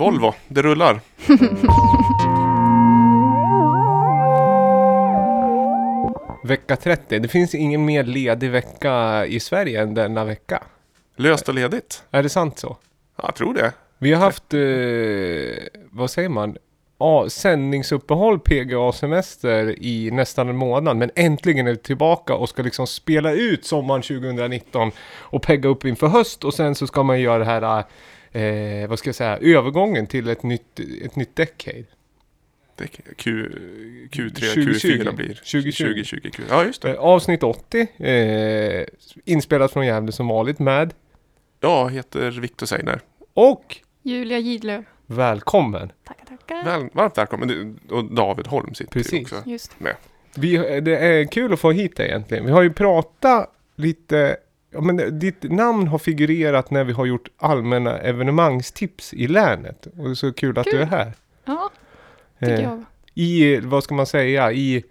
Volvo, det rullar. Vecka 30. Det finns ingen mer ledig vecka i Sverige än denna vecka. Löst och ledigt. Är det sant så? Ja, jag tror det. Vi har haft, eh, vad säger man? Ja, sändningsuppehåll, PGA-semester i nästan en månad. Men äntligen är vi tillbaka och ska liksom spela ut sommaren 2019 och pegga upp inför höst. Och sen så ska man göra det här, eh, vad ska jag säga, övergången till ett nytt, ett nytt decade. Q, Q3, 2020. Q4 blir 2020. 2020. Q. Ja, just det. Eh, avsnitt 80, eh, inspelat från Gävle som vanligt med. Jag heter Viktor Seiner. Och Julia Gidlöv. välkommen! Tackar, tackar. Väl, varmt välkommen. Och David Holm sitter ju Precis. också. Just Vi, det är kul att få hit dig egentligen. Vi har ju pratat lite, ja men ditt namn har figurerat när vi har gjort allmänna evenemangstips i länet. Och det är så kul att du är här. Ja, tycker Eh, jag. I, vad ska man säga, i,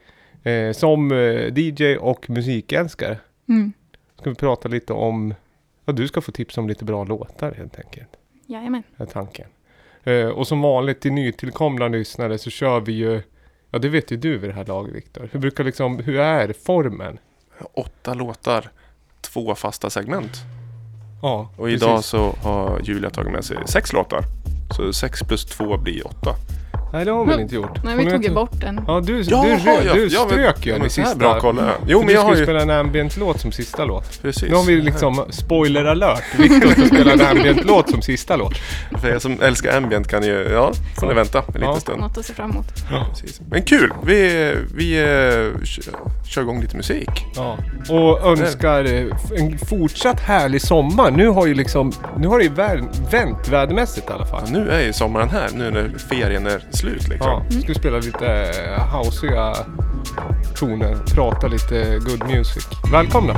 eh, som eh, DJ och musikälskare. Mm. Ska vi prata lite om, ja du ska få tips om lite bra låtar helt enkelt. Jajamän. är tanken. Eh, och som vanligt till nytillkomna lyssnare så kör vi ju, ja det vet ju du vid det här laget Viktor. Hur brukar liksom, hur är formen? Åtta låtar, två fasta segment. Ja, Och idag så har Julia tagit med sig sex låtar. Så sex plus två blir åtta. Nej det har hon väl inte gjort? Nej, vi tog ju bort den. Ja du, Jaha, du, rö- ja, du ja, men- strök ju ja, den men i så här sista. bra koll är jag. Jo men du jag ska har ju ju... spela en ambient-låt som sista låt. Precis. Nu har vi liksom spoiler alert. Viktor ska spela en ambient-låt som sista låt. För er som älskar ambient kan ju, ja, får ni vänta en liten Ja. stund. Något att se fram emot. Precis. Men kul! Vi, vi eh, kö- kör igång lite musik. Ja. Och önskar eh, f- en fortsatt härlig sommar. Nu har ju liksom, nu har det ju vär- vänt vädermässigt i alla fall. Ja, nu är ju sommaren här, nu när ferien är slut liksom. Ja, ska vi spela lite eh, hausiga houseiga toner, prata lite good music. Välkomna!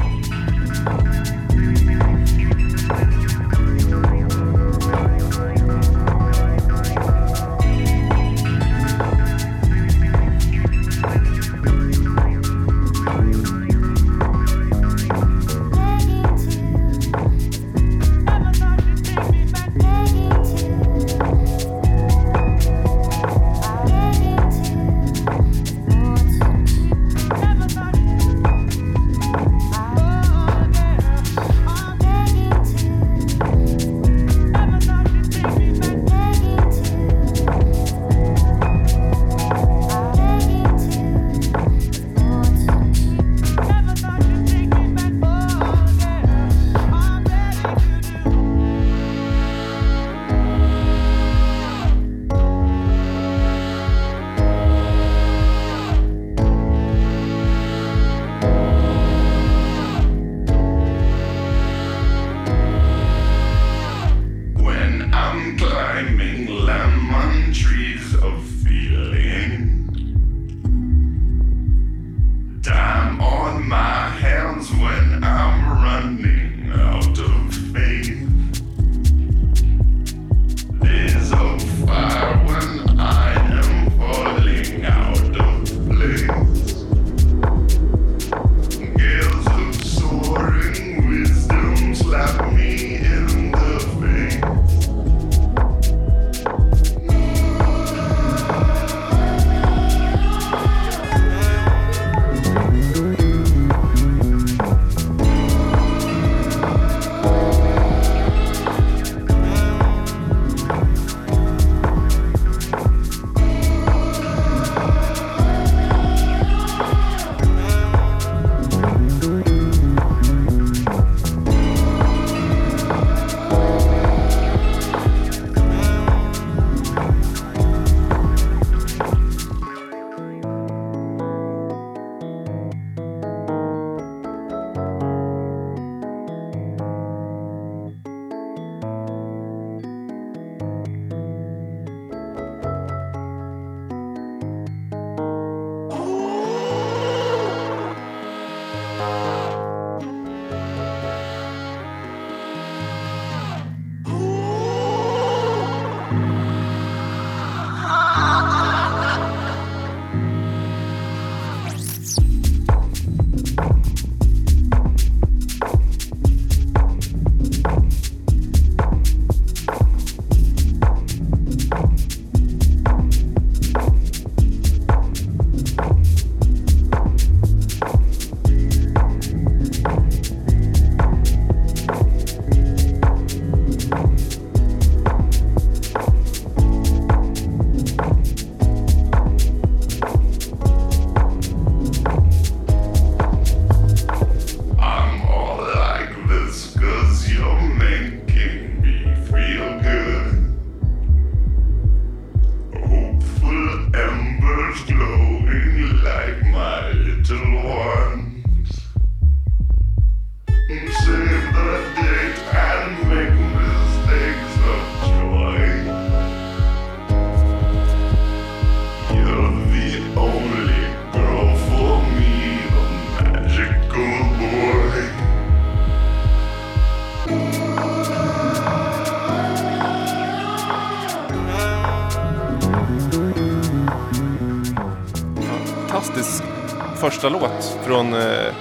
Från eh,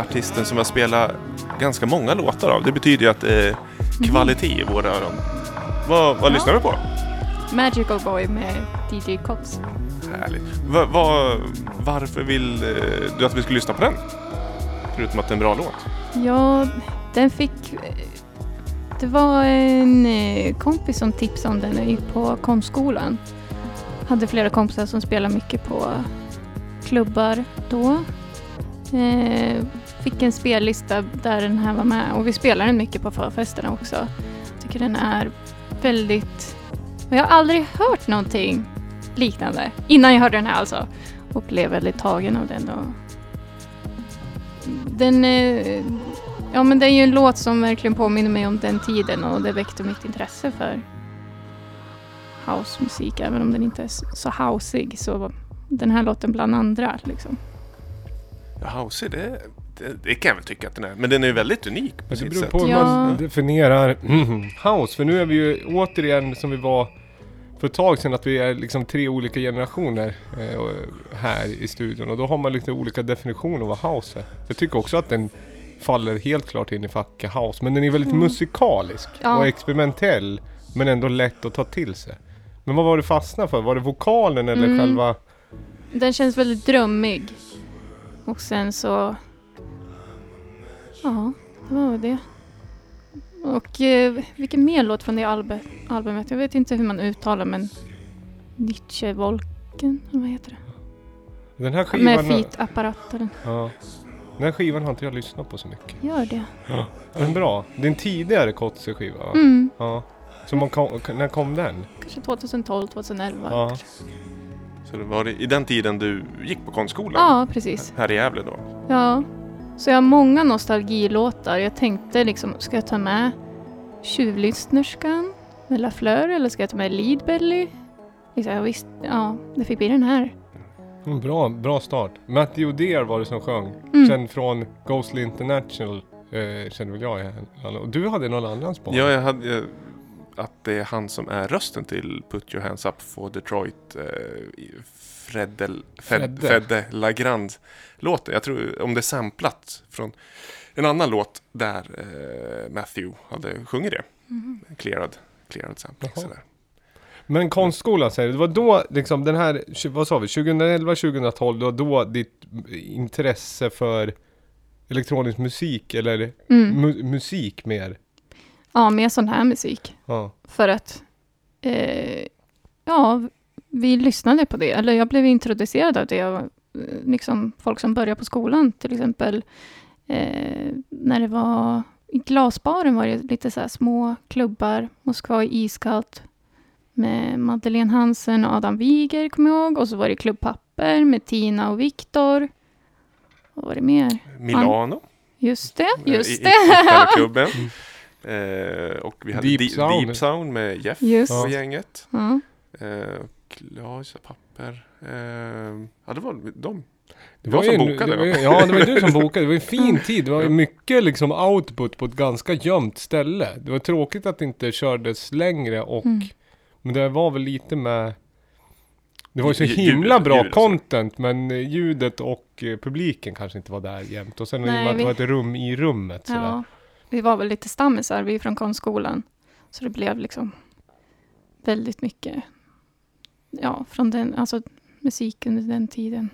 artisten som har spelat ganska många låtar av. Det betyder ju att det är kvalitet i våra öron. Vad, vad Ja. lyssnar du på? Magical Boy med DJ Kots. Härligt. Va, va, varför vill eh, du att vi ska lyssna på den? Förutom att det är en bra låt. Ja, den fick... Det var en eh, kompis som tipsade om den när jag gick på konstskolan. Hade flera kompisar som spelade mycket på klubbar då. Eh, fick en spellista där den här var med och vi spelar den mycket på förfesterna också. Tycker den är väldigt... Jag har aldrig hört någonting liknande innan jag hörde den här alltså. Och blev väldigt tagen av den. Och den, eh, ja men det är ju en låt som verkligen påminner mig om den tiden och det väckte mitt intresse för housemusik. Även om den inte är så houseig så den här låten bland andra liksom. Ja, House, det, det, det kan jag väl tycka att den är. Men den är ju väldigt unik på Men det sitt beror sätt. på hur Ja. man definierar house. För nu är vi ju återigen som vi var för ett tag sedan att vi är liksom tre olika generationer eh, här i studion. Och då har man lite olika definitioner av vad house är. Jag tycker också att den faller helt klart in i facket house. Men den är väldigt Mm. musikalisk Ja. och experimentell. Men ändå lätt att ta till sig. Men vad var det fastna för? Var det vokalen eller Mm. själva... Den känns väldigt drömmig. Och sen så... Ja, det var det. Och eh, vilken mer låt från det albe- albumet? Jag vet inte hur man uttalar men... Nietzsche Volken, eller vad heter det? Den här skivan... Med feet-apparaten. Ja. Den här skivan har inte jag lyssnat på så mycket. Gör det. Är den bra? Det är en tidigare Kotze-skiva va? Mm. Ja. Så man kom, när kom den? Kanske 2012, 2011. Ja. Så det var i den tiden du gick på konstskolan? Ja, precis. Här i Gävle då? Ja. Så jag har många nostalgilåtar. Jag tänkte liksom, ska jag ta med Tjuvlyssnerskan med Lafleur eller ska jag ta med Leadbelly? Liksom, jag visste, ja, det fick bli den här. Bra, bra start. Matthew O'Dear var det som sjöng. Mm. Känd från Ghostly International. Eh, känner väl jag igen. Och du hade någon annan spaning? Ja, jag hade att det är han som är rösten till Put Your Hands Up for Detroit. Eh, Fredde, Fred, Fredde. Fredde Lagrand låten. Jag tror om det är samplat från en annan låt där eh, Matthew hade sjungit det. Mhm. Clearad, clearad sampling. Sådär. Men konstskolan säger du, det var då liksom den här, vad sa vi, 2011, 2012, det var då ditt intresse för elektronisk musik eller Mm. mu- musik mer? Ja, med sån här musik. Ja. För att, eh, ja, vi lyssnade på det. Eller jag blev introducerad av det. eh, Liksom folk som börjar på skolan till exempel. Eh, när det var i glasbaren var det lite så här små klubbar. Moskva iskallt. Med Madeleine Hansen och Adam Wiger, kommer jag ihåg. Och så var det Klubb Papper med Tina och Viktor. Vad var det mer? Milano. Just det, eh, just i, det. I Klubben. Eh, och vi hade Deep Deep, Sound. Deep Sound med Jeff Just. och Ja. gänget. Ja. Eh, glas, papper. Eh, ja, det var de. Det Jag som ju en- bokade det var, ju- Ja, det var du som bokade. Det var en fin tid. Det var mycket liksom output på ett ganska gömt ställe. Det var tråkigt att det inte kördes längre och Mm. Men det var väl lite med Det var ju så himla ljudet, bra ljudet, så. content men eh, ljudet och eh, publiken kanske inte var där jämt. Och sen Nej, Nej, att det var ett rum i rummet sådär. Vi var väl lite stammisar, vi är från konstskolan. Så det blev liksom väldigt mycket, ja, från den, alltså musik under den tiden.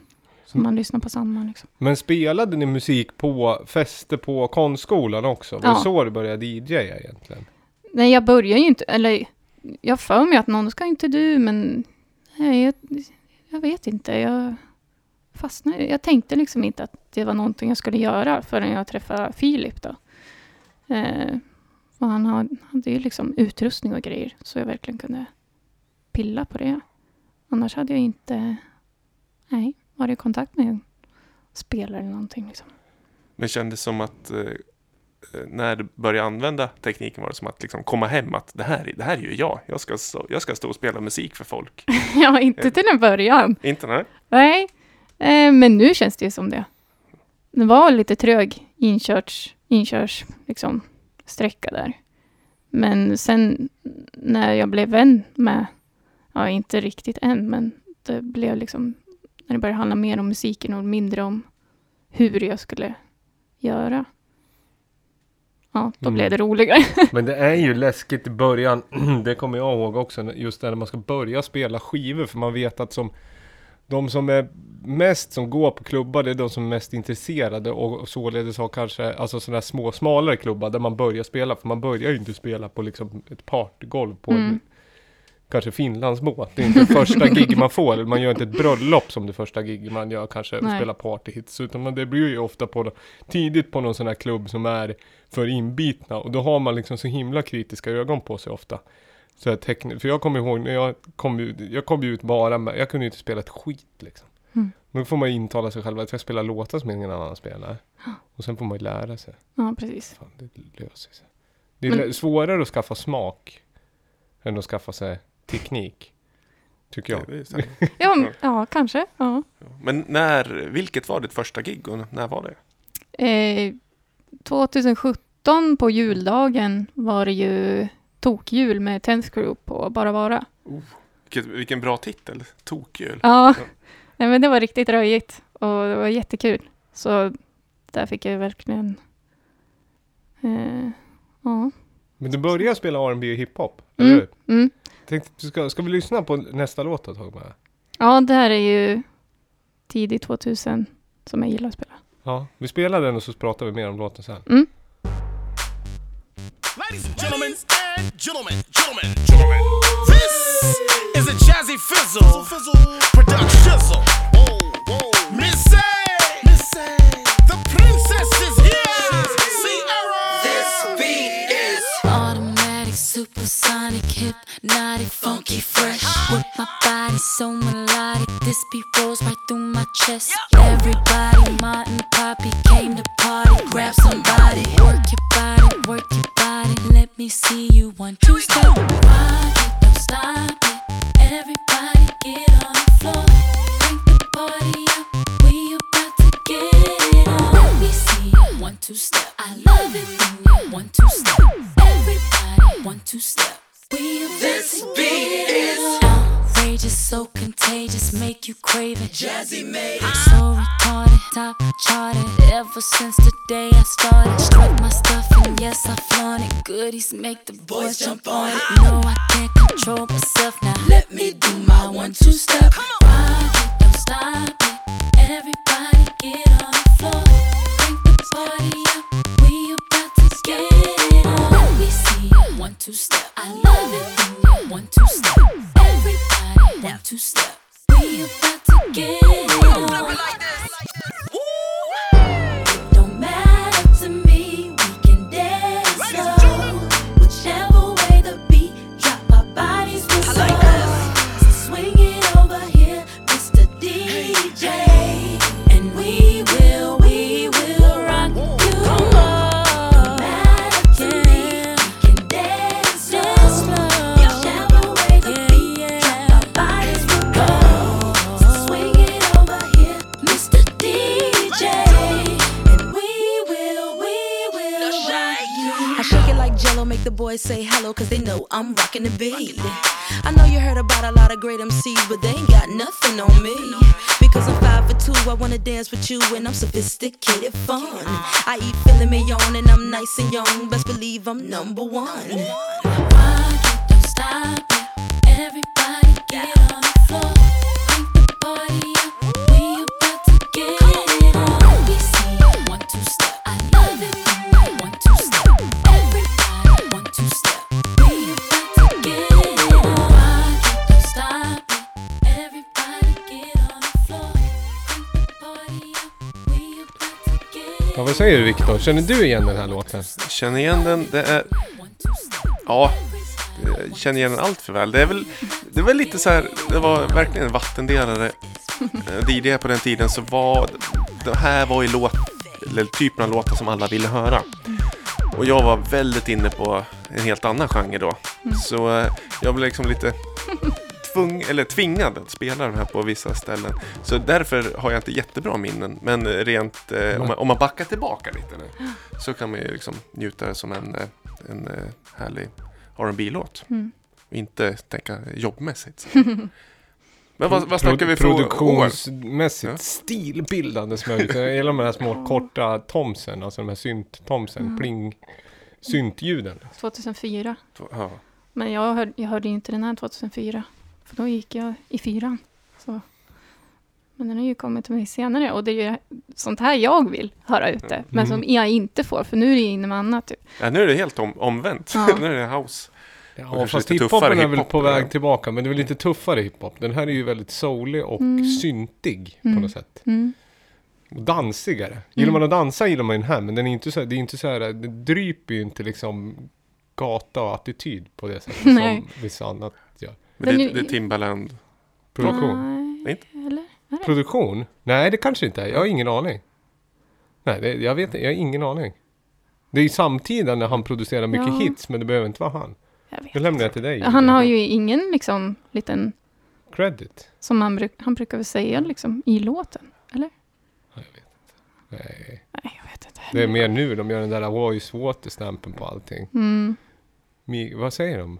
Som Mm. man lyssnar på samma liksom. Men spelade ni musik på fester på konstskolan också? Var det Ja. så du började DJa egentligen? Nej, jag börjar ju inte, eller jag för mig att någon ska inte du, men nej, jag, jag vet inte. Jag fastnade, jag tänkte liksom inte att det var någonting jag skulle göra förrän jag träffade Filip då. Eh, och han hade ju liksom utrustning och grejer, så jag verkligen kunde pilla på det. Annars hade jag inte, nej, varit i kontakt med en spelare eller någonting liksom. Men kändes som att eh, när du började använda tekniken var det som att liksom komma hem att det här, det här är ju jag. Jag ska, stå, jag ska stå och spela musik för folk. ja, inte till en början. Inte nej? Nej, eh, men nu känns det ju som det. Det var lite trög inkörts, inkörs, liksom, sträcka där. Men sen när jag blev vän med, ja inte riktigt än, men det blev liksom, när det började handla mer om musiken och mindre om hur jag skulle göra. Ja, då Mm. blev det roligare. Men det är ju läskigt i början. det kommer jag ihåg också. Just när man ska börja spela skivor. För man vet att som de som är mest som går på klubbar, det är de som är mest intresserade och således har kanske alltså sådana här små smalare klubbar där man börjar spela. För man börjar ju inte spela på liksom ett partygolv på en Mm. kanske Finlandsbåt. Det är inte första gig man får. Man gör inte ett bröllop som det första gig man gör kanske. Nej. Spela partyhits. Utan man, det blir ju ofta på tidigt på någon sån här klubb som är för inbitna. Och då har man liksom så himla kritiska ögon på sig ofta. Så jag teckn- för jag kommer ihåg när jag kom ut, jag kom ju ut bara med, jag kunde ju inte spela ett skit liksom. Mm. Då får man ju intala sig själv att jag spelar låtar som ingen annan spelar. Och sen får man ju lära sig. Ja, precis. Fan, det löser sig. Det är Men- svårare att skaffa smak än att skaffa sig teknik. Tycker jag. Ja, ja kanske. Ja. Men när, vilket var ditt första gig och när var det? Eh, 2017 på juldagen var det ju tokjul med Crew på Bara Vara. Vilket, vilken bra titel, Tokjul. Ja, Nej, men det var riktigt röjigt och det var jättekul. Så där fick jag verkligen... Eh, ja. Men du börjar spela R&B och hiphop, eller Mm, hur? mm. Tänkte, ska, ska vi lyssna på nästa låt ett tag bara? Ja, det här är ju tidigt 2000 som jag gillar att spela. Ja, vi spelar den och så pratar vi mer om låten sen. Mm. Ladies and gentlemen, and gentlemen, gentlemen, gentlemen. This is a jazzy fizzle, fizzle production. Whoa, whoa. Missy, Missy, the princess is here. Sierra. This beat is Automatic, supersonic, hypnotic, funky, fresh. With my body so melodic, this beat rolls right through my chest. Everybody, Martin, Poppy came to party. Grab somebody, me see you one, two, step. Rock it, don't stop it. Everybody get on the floor. Crank the party up. We about to get it on. Let me see you one, two, step. I love it when you one, two, step. Everybody, one, two, step. We about This to beat is. Outrageous, so contagious, make you crave it. jazzy made. It. So retarded, top charted. Ever since the day I started, strut my Goodies make the boys jump on it. No, I can't control myself now. Let me do my one two step. I'm rocking the beat. I know you heard about a lot of great MCs, but they ain't got nothing on me. Because I'm five for two, I wanna dance with you, and I'm sophisticated fun. I eat filet mignon, and I'm nice and young, best believe I'm number one. It, don't stop it. Everybody vad säger du Viktor? Känner du igen den här låten? Känner igen den, det är, ja, känner igen den allt för väl. Det är väl, det var lite så här, det var verkligen en vattendelare. Eh, DJ på den tiden så var, det här var ju låt, eller typen av låtar som alla ville höra. Och jag var väldigt inne på en helt annan genre då. Så eh, jag blev liksom lite tvung, eller tvingad att spela den här på vissa ställen. Så därför har jag inte jättebra minnen. Men rent, eh, om, man, om man backar tillbaka lite nu, så kan man ju liksom njuta det som en, eh, en eh, härlig rb låt Mm. Inte tänka jobbmässigt. Men vad, vad snackar vi för år? Produktionsmässigt Ja. stilbildande smörjelse. Jag gillar de här små korta tomsen, alltså de här synt-tomsen, Mm. pling, syntljuden. 2004. Ja. Men jag hörde, jag hörde ju inte den här 2004. För då gick jag i fyran. Så. Men den har ju kommit till mig senare. Och det är ju sånt här jag vill höra ute. Men som Mm. jag inte får. För nu är det inne med annat. Typ. ja, nu är det helt om, omvänt. Ja. nu är det house. Ja, fast hiphopen är väl på väg ja. tillbaka, men det är väl lite tuffare hiphop. Den här är ju väldigt soulig och Mm. syntig på Mm. något sätt. Mm. Och dansigare. Gillar Mm. man att dansa gillar man den här, men den är inte så här, det är inte så här, det dryper ju inte liksom gata och attityd på det sättet Nej. som vissa annat gör. Men det, Den är- det är Timbaland. Produktion. Nej, Inte? eller? Är det? Produktion? Nej, det kanske inte är. Jag har ingen aning. Nej, det, jag vet inte. Jag har ingen aning. Det är ju samtida när han producerar mycket Ja. hits, men det behöver inte vara han. Jag vet. Det lämnar jag till dig. Han har ju ingen liksom liten, Credit. som han, bruk, han brukar väl säga liksom i låten. Eller? Jag vet inte. Nej. Nej, jag vet inte. Det är mer nu. De gör den där voice water-stampen på allting. Mm. Mi, vad säger de?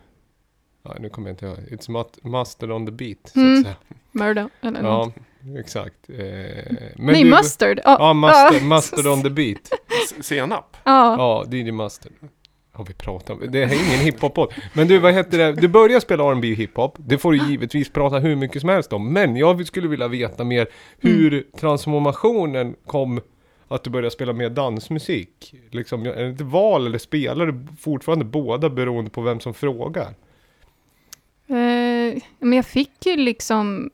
Ja, nu kommer jag inte ihåg. It's mustard on the beat, så Mm. att säga. Murdo. Eller Ja, något. exakt. Eh, men Nej, du- mustard. Ja, Ja, mustard, ja. mustard on the beat. Senap. Ja. Ja, DJ Mustard. Har vi pratat om? Det är ingen hiphop-podd. Men du, vad heter det? Du börjar spela R&B och hiphop. Det får du givetvis prata hur mycket som helst om. Men jag skulle vilja veta mer hur transformationen kom att du började spela mer dansmusik. Liksom, är det ett val eller spelar du fortfarande båda beroende på vem som frågar? Eh, men jag fick ju liksom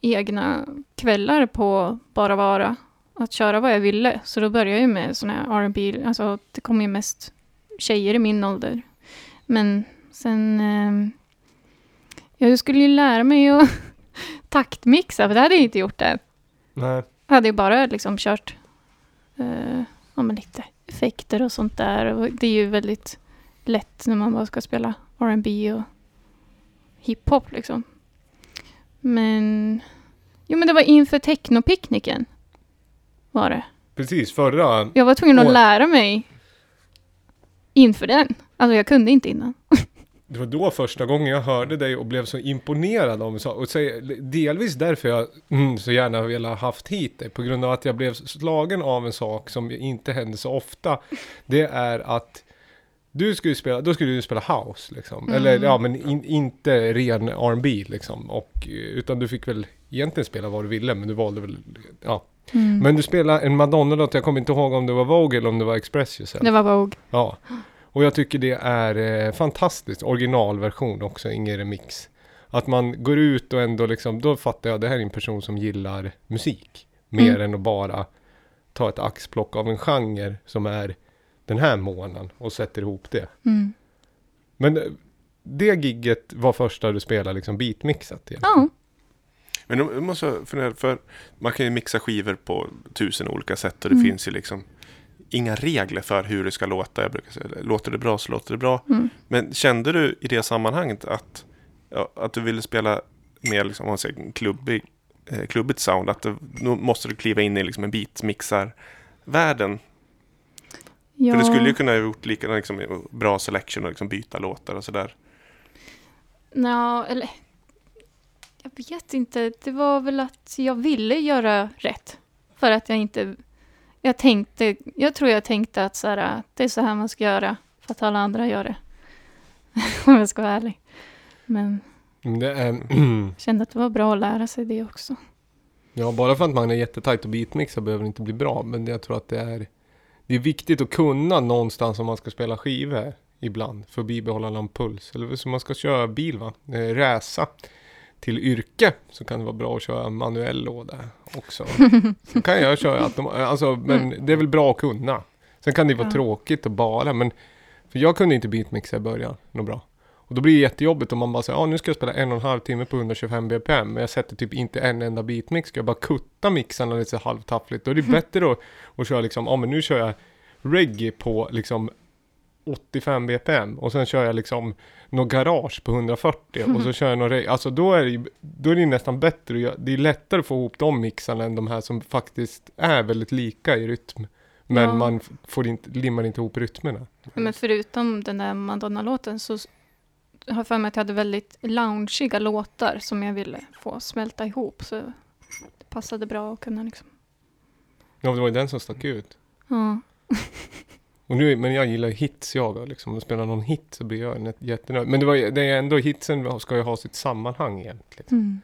egna kvällar på Bara Vara. Att köra vad jag ville. Så då började jag ju med sån här R&B. Alltså det kom ju mest tjejer i min ålder. Men sen... Eh, jag skulle ju lära mig att taktmixa. För det hade jag inte gjort än. Nej. Jag hade ju bara liksom kört eh, ja, men lite effekter och sånt där. Och det är ju väldigt lätt när man bara ska spela R&B och hiphop liksom. Men, jo men det var inför technopicknicken. Var det. Precis, förra... Jag var tvungen att Oj. lära mig inför den. Alltså jag kunde inte innan. Det var då första gången jag hörde dig och blev så imponerad av och delvis därför jag mm, så gärna velat haft hit dig. På grund av att jag blev slagen av en sak som inte händer så ofta. Det är att du skulle spela, då skulle du spela house liksom. Mm. Eller ja, men in, inte ren R&B liksom. Och, eh, utan du fick väl egentligen spela vad du ville, men du valde väl, ja. Mm. Men du spelade en Madonna-låt, jag kommer inte ihåg om det var Vogue eller om det var Express Yourself. Det var Vogue. Ja, och jag tycker det är eh, fantastiskt. Originalversion också, ingen remix. Att man går ut och ändå liksom, då fattar jag, det här är en person som gillar musik. Mer Mm. än att bara ta ett axplock av en genre som är den här månaden och sätter ihop det. Mm. Men eh, det gigget var första du spelade liksom beatmixat igen. Ja. Men nu måste jag fundera, för man kan ju mixa skivor på tusen olika sätt och det Mm. finns ju liksom inga regler för hur det ska låta. Jag brukar säga, låter det bra så låter det bra. Mm. Men kände du i det sammanhanget att, att du ville spela mer liksom, om man säger, klubbig, eh, klubbigt sound? Att det, nu måste du kliva in i liksom en beatmixar-världen? Ja. För du skulle ju kunna ha gjort likadant, liksom, bra selection och liksom byta låtar och sådär. Ja, eller... Jag vet inte. Det var väl att jag ville göra rätt. För att jag inte... Jag tänkte... Jag tror jag tänkte att så här, det är så här man ska göra. För att alla andra gör det. Om jag ska vara ärlig. Men Men Det är, jag kände att det var bra att lära sig det också. ja, bara för att man är jättetajt och beatmixar behöver det inte bli bra. Men jag tror att det är, det är viktigt att kunna någonstans om man ska spela skivor ibland. För att bibehålla någon puls. Eller som man ska köra bil va, eh, räsa till yrke så kan det vara bra att köra manuell låda också. Sen kan jag köra autom- alltså, men det är väl bra att kunna. Sen kan det vara Ja. tråkigt att bara, men för jag kunde inte beatmixa i början, något bra. Och då blir det jättejobbigt om man bara säger, ja nu ska jag spela en och en halv timme på 125 bpm, men jag sätter typ inte en enda beatmix, ska jag bara kutta mixarna lite så halvtaffligt. Då är det bättre att, att köra liksom, ja men nu kör jag reggae på liksom 85 bpm och sen kör jag liksom något garage på 140 och så kör jag något. Alltså då är det då är det nästan bättre, det är lättare att få ihop de mixarna än de här som faktiskt är väldigt lika i rytm. Men Ja. man får inte, limmar inte ihop rytmerna. Men förutom den där Madonna-låten så har för mig att jag hade väldigt loungeiga låtar som jag ville få smälta ihop. Så det passade bra att kunna liksom. Ja, det var ju den som stack ut. Ja. Och nu, men jag gillar ju hits jag liksom. Om jag spelar någon hit så blir jag jättenöjd. Men det, var, det är ändå hitsen ska ju ha sitt sammanhang egentligen. Mm.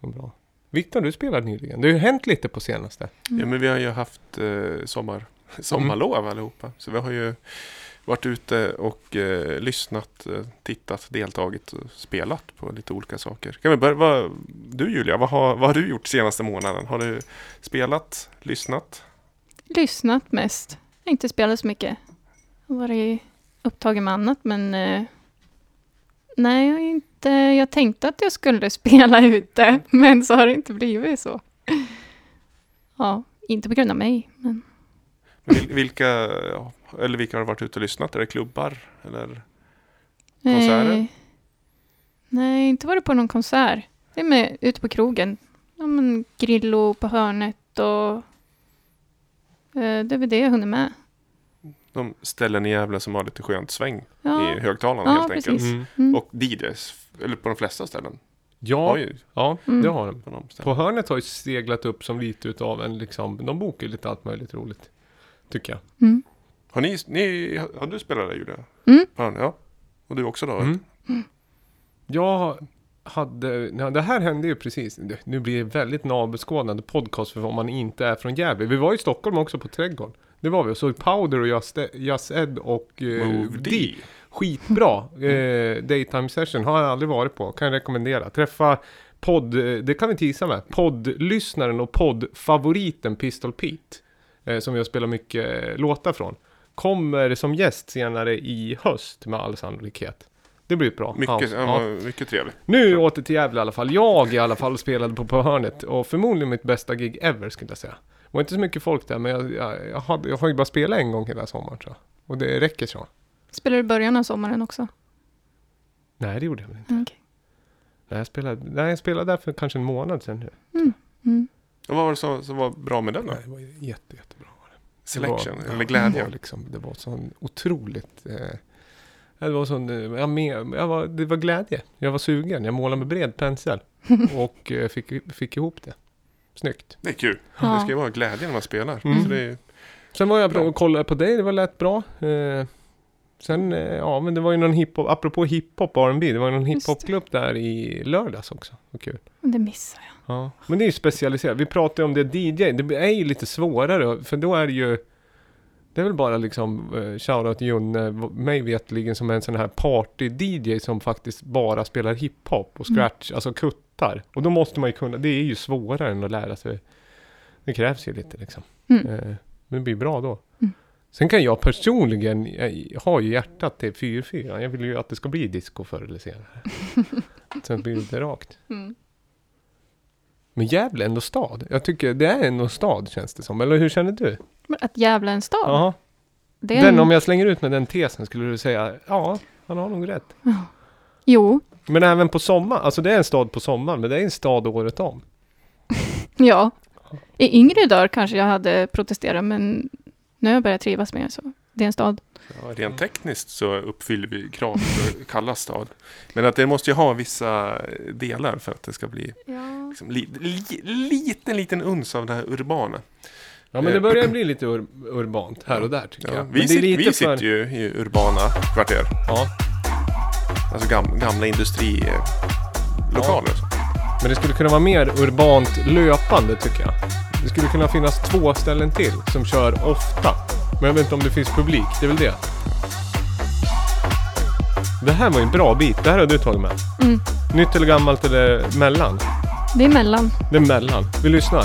Var Bra. Viktor, du spelade nyligen. Det har ju hänt lite på senaste. Ja, men vi har ju haft eh, sommar, sommarlov allihopa. Så vi har ju varit ute och eh, lyssnat, eh, tittat, deltagit och spelat på lite olika saker. Kan vi börja, vad, du Julia, vad har, vad har du gjort senaste månaden? Har du spelat, lyssnat? Lyssnat mest. Jag har inte spelat så mycket. Jag har varit upptagen med annat men eh, nej, jag, inte, jag tänkte att jag skulle spela ute men så har det inte blivit så. Ja, inte på grund av mig. Men Vil, vilka, ja, eller vilka har varit ute och lyssnat? Är det klubbar? Eller? Konserter? Eh, nej, inte varit på någon konsert. Det är med ute på krogen. Ja, men Grillo på hörnet och eh, det är väl det jag hunnit med. De ställen i Gävle som har lite skönt sväng Ja, i högtalarna Ja, helt precis. enkelt. Mm. mm. Och DJs, eller på de flesta ställen. Ja, Har ju ja Mm. det har de. på de På hörnet har ju seglat upp som lite utav en liksom, de bokar lite allt möjligt roligt. Tycker jag. Mm. Har ni, ni, har du spelat där Julia? Mm. Ja, ja. Och du också då? Mm. Jag hade, ja, det här hände ju precis, nu blir det väldigt navelskådande podcast för om man inte är från Gävle. Vi var i Stockholm också på Trädgården. Det var vi och såg Powder och Just, Just Ed och eh, Move D. D. Skitbra eh, daytime session, har jag aldrig varit på, kan jag rekommendera. Träffa podd, eh, det kan vi tisa med, poddlyssnaren och poddfavoriten Pistol Pete. Eh, som jag spelar mycket låtar från. Kommer som gäst senare i höst med all sannolikhet. Det blir bra Mycket, ja. Ja. mycket trevligt. Nu åter till Gävle i alla fall. Jag i alla fall spelade på, på hörnet och förmodligen mitt bästa gig ever skulle jag säga. Det var inte så mycket folk där men jag, jag, jag, hade, jag har ju bara spelat en gång hela sommaren jag. Och det räcker så. Spelar du i början av sommaren också? Nej det gjorde jag väl inte. Mm, okej. Nej jag spelade, nej, jag spelade där för kanske en månad sedan nu. Mm. Och vad var det som, som var bra med den då? Nej, det var jätte, jättebra. Selection, det var, eller Det glädje? var, liksom, det var sån otroligt... Eh, det var sån... eh, Jag med, jag var, det var glädje. Jag var sugen. Jag målade med bred pensel. och eh, fick, fick ihop det. Snyggt. Det är kul. Ja. Det ska ju vara glädje när man spelar. Mm. Så det är, Sen var jag Bra. och kollade på dig, det var lätt bra. Eh, sen, eh, ja men det var ju någon hiphop, apropå hiphop och R&B det var någon Just det. hiphopklubb där i lördags också. Vad kul. Det missar jag. Ja. Men det är ju specialiserat. Vi pratade om det DJ, det är ju lite svårare för då är det ju det är väl bara liksom uh, shoutout Junne, mig vetligen som är en sån här party-DJ som faktiskt bara spelar hiphop och Mm. scratch, alltså kuttar. Och då måste man ju kunna, det är ju svårare än att lära sig. Det krävs ju lite liksom. Mm. Eh, men det blir bra då. Sen kan jag personligen, jag har ju hjärtat till 4-4. Jag vill ju att det ska bli disco förr eller senare. Sen blir det inte rakt. Mm. Men Gävle är ändå stad. Jag tycker det är ändå stad känns det som. Eller hur känner du? Men att Gävle är en stad? Är Den, en... om jag slänger ut med den tesen skulle du säga ja, han har nog rätt. Jo, Men även på sommaren, alltså det är en stad på sommaren, men det är en stad året om. ja. I yngre dagar kanske jag hade protesterat men nu har jag börjat trivas med det så det är en stad. ja, rent tekniskt så uppfyller vi krav för att kallas stad. Men att det måste ju ha vissa delar för att det ska bli Ja. liksom, li, li, liten, liten uns av det här urbana. Ja men det börjar bli lite ur, urbant här och där tycker Ja, jag. vi Men det är sit, vi lite sitter för- ju i urbana kvarter. Ja, Alltså gam, gamla industrilokaler. så. men det skulle kunna vara mer urbant löpande tycker jag. Det skulle kunna finnas två ställen till som kör ofta. Men jag vet inte om det finns publik, det är väl det. Det här var ju en bra bit, det här har du tagit med. Mm. Nytt eller gammalt eller mellan? Det är mellan. Det är mellan. Vi lyssnar.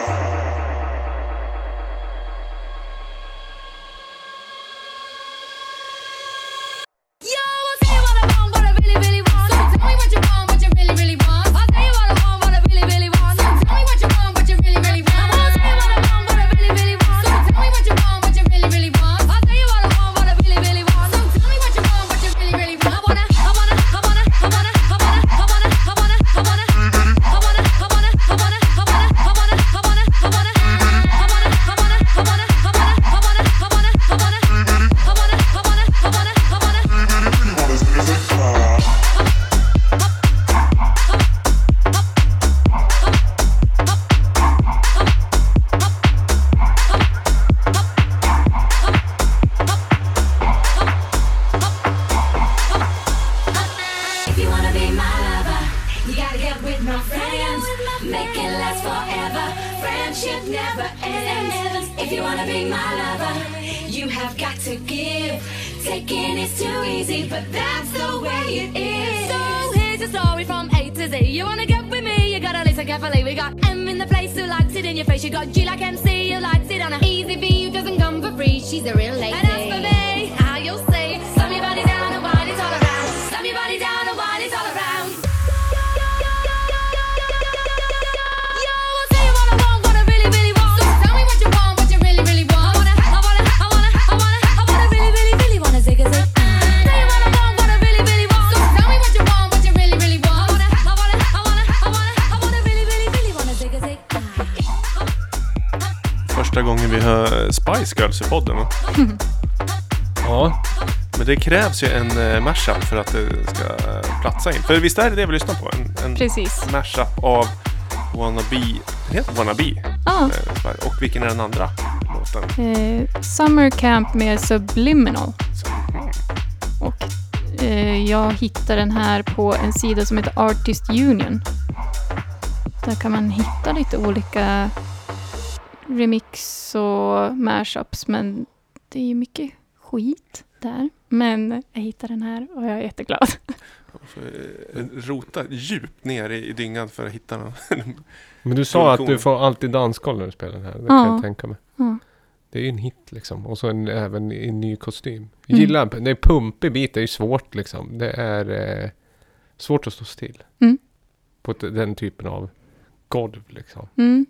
krävs ju en uh, mashup för att det ska eh, platsa in. För visst är det det vi lyssnar på? En, en Precis. mashup av Wannabe. Det heter Wannabe. Eh, Spice. Och vilken är den andra låten? Eh, Summer Camp med Subliminal. Och eh, jag hittade den här på en sida som heter Artist Union. Där kan man hitta lite olika remix och mashups. Men det är ju mycket skit där. Men jag hittade den här och jag är jätteglad. Eh, rota djupt ner i, dyngan för att hitta någon. men du sa att du får alltid dansgolv när du spelar den här. Det kan Ja. jag tänka mig. Ja. Det är ju en hit liksom. Och så en, även i en ny kostym. Jag Mm. gillar det. är pumpig bit. Det är ju svårt liksom. Det är eh, svårt att stå still. Mm. På den typen av golv liksom. Mm.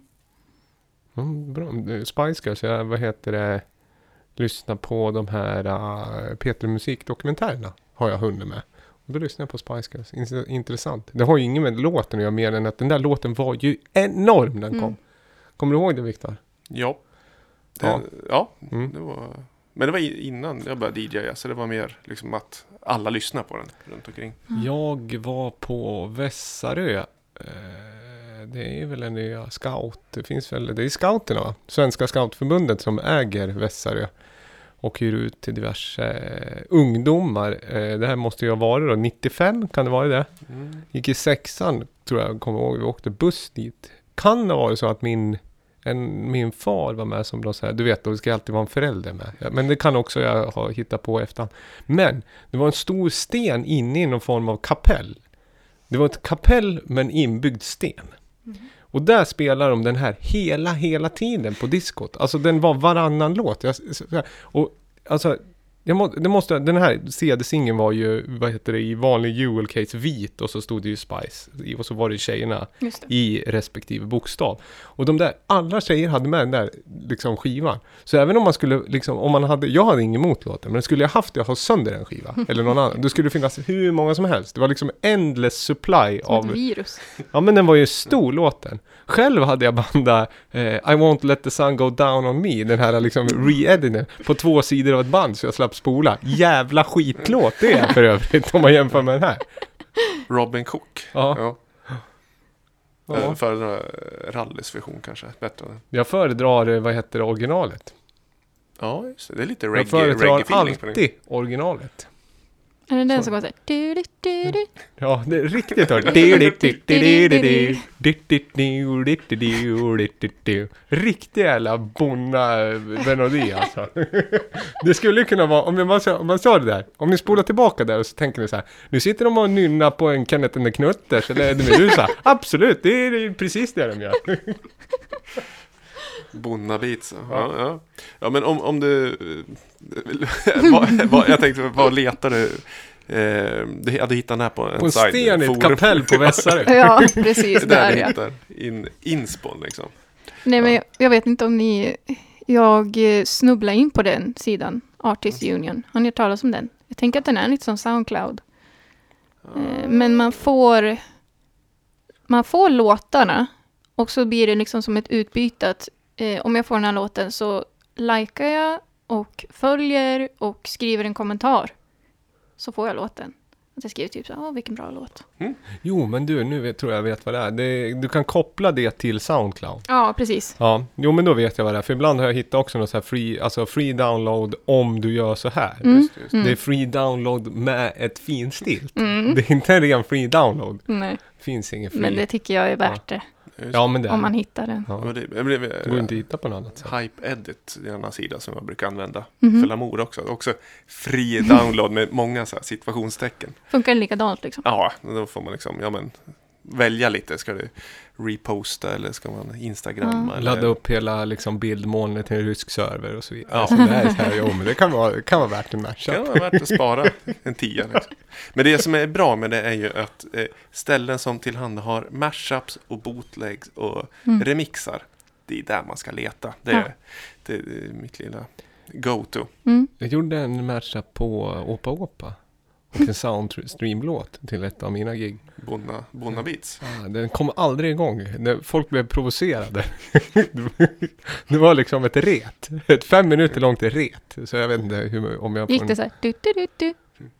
Mm, bra. Spice Girls, vad heter det? Lyssna på de här uh, Peter Musik-dokumentärerna. Har jag hunnit med. Och då lyssnar jag på Spice Girls. Intressant. Det har ju inget med låten att göra mer än att den där låten var ju enorm när den Mm. kom. Kommer du ihåg det Viktor? Ja. Det, Ja. ja. Mm. det var... Men det var innan jag började DJa, så det var mer liksom att alla lyssnar på den runt omkring. Jag var på Vässarö. Eh, Det är väl en nya scout. Det finns väl, det är scouterna va? Svenska scoutförbundet som äger Vässarö. Och hyr ut till diverse eh, ungdomar. Eh, det här måste ju ha varit då 95, kan det vara det? Mm. Gick i sexan, tror jag, kommer ihåg. Vi åkte buss dit. Kan det ha varit så att min, en, min far var med som då så här, du vet, det ska alltid vara en förälder med. Ja, Men det kan också jag ha hittat på efter. Men det var en stor sten inne i någon form av kapell. Det var ett kapell med en inbyggd sten. Mm. Och där spelar de den här hela, hela tiden på diskot. Alltså den var varannan låt. Jag, och alltså, jag må, det måste, den här CD-singeln var ju, vad heter det, i vanlig jewel case vit och så stod det ju Spice. Och så var det tjejerna det. i respektive bokstav. Och de där, alla tjejer hade med den där liksom skivan. Så även om man skulle, liksom, om man hade, jag hade inget emot låten, men skulle jag haft det och ha sönder en skiva, eller någon annan, då skulle det finnas hur många som helst. Det var liksom endless supply Som ett av, virus. ja men den var ju stor låten. Själv hade jag bandat eh, I won't let the sun go down on me, den här liksom re-editen på två sidor av ett band så jag slapp spola. Jävla skitlåt det är för övrigt om man jämför med den här. Robin Cook. Ja. Ja. Ja. Ja. Föredrar eh, Rallys version kanske. Bättre. Jag föredrar, eh, vad heter det, originalet. Ja, just det. Det är lite Jag reggae, föredrar reggae-feeling den. alltid originalet. Är det den Så. som går du, du. Ja, det är riktigt hört. Riktig jävla bonna-melodi alltså. Det skulle kunna vara, om man, om man sa det där, om ni spolar tillbaka där och så tänker ni så här, nu sitter de och nynnar på en Kenneth and the Knutters eller Meduza. Absolut, det är, det är precis det de gör. Bonnabit. Ja, ja. ja, men om, om du... eh, vad, vad, jag tänkte, vad letar du? Eh, du hade hittat den här på en På en side- sten i ett kapell på Vässarö. Ja, precis. Det är där Där du ja. hittar in, inspon liksom. Nej, men jag, jag vet inte om ni... Jag eh, snubblade in på den sidan, Artist Union. Har ni hört talas om den? Jag tänker att den är lite som Soundcloud. Eh, Men man får... Man får låtarna och så blir det liksom som ett utbyte att eh, om jag får den här låten så likar jag och följer och skriver en kommentar. Så får jag låten. Att jag skriver typ så åh vilken bra låt. Jo, men du, nu vet, tror jag vet vad det är. Det, du kan koppla det till Soundcloud. Ja, precis. Ja, jo men då vet jag vad det är. För ibland har jag hittat också något så här free, alltså free download om du gör så här. Mm. Just, just. Det är free download med ett finstilt. Mm. Det är inte en ren free download. Nej, Finns ingen free. men det tycker jag är värt det. Ja, men det är om man det. hittar den. Ja. Och det, det blev, Det går inte att hitta på något annat sätt. Hype Edit, det är en annan sida som jag brukar använda Mhm. för Lamour också. Också fri download med många så här situationstecken. Funkar det likadant liksom? Ja, då får man liksom, ja men välja lite. Ska du reposta eller ska man instagramma? Eller, Ladda upp hela liksom, bildmolnet till en rysk server och så vidare. Ja. Så det är så här, jo, men det kan vara, det kan vara värt en Det matchup. kan vara värt att spara en tia. Liksom. Men det som är bra med det är ju att eh, ställen som tillhandahar mashups och bootlegs och Mm. remixar. Det är där man ska leta. Det Ja. är, det är mitt lilla go-to. Mm. Jag gjorde en matchup på Opa Opa. Och en soundstream-låt till ett av mina gig. Bonna, Bonna Beats. Ah, Den kom aldrig igång. Det- Folk blev provocerade. det var liksom ett ret. Ett fem minuter långt ret. Så jag vet inte hur, om jag Gick det så här? Du, du, du, du.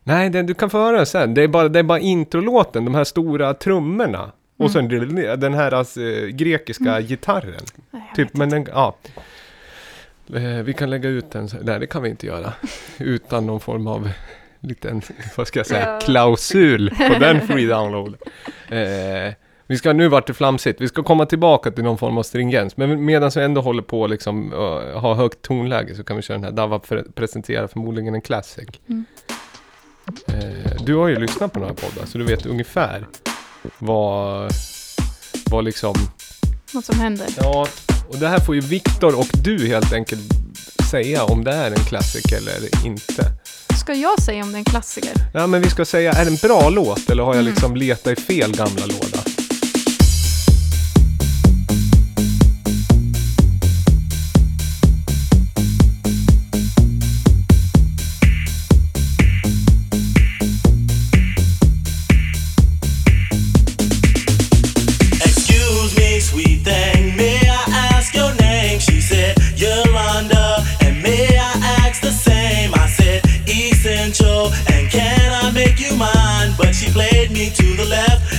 Nej, den, du kan få höra den sen. Det är bara, det är bara introlåten, de här stora trummorna. Och sen den här alltså, grekiska gitarren. Nej, Typ, men den, ja. Eh, Vi kan lägga ut den. Nej, det kan vi inte göra. Utan någon form av liten, vad ska jag säga, Ja. klausul på den free download. Eh, vi ska nu vart det flamsigt. Vi ska komma tillbaka till någon form av stringens. Men medan vi ändå håller på liksom uh, ha högt tonläge så kan vi köra den här. Dava för, presenterar förmodligen en classic. Mm. Eh, du har ju lyssnat på några poddar så du vet ungefär vad, vad liksom Vad som händer. Ja, och det här får ju Viktor och du helt enkelt säga om det är en klassiker eller inte. Ska jag säga om det är en klassiker? Ja, men vi ska säga, är det en bra låt eller har jag Mm. liksom letat i fel gamla låda? To the left,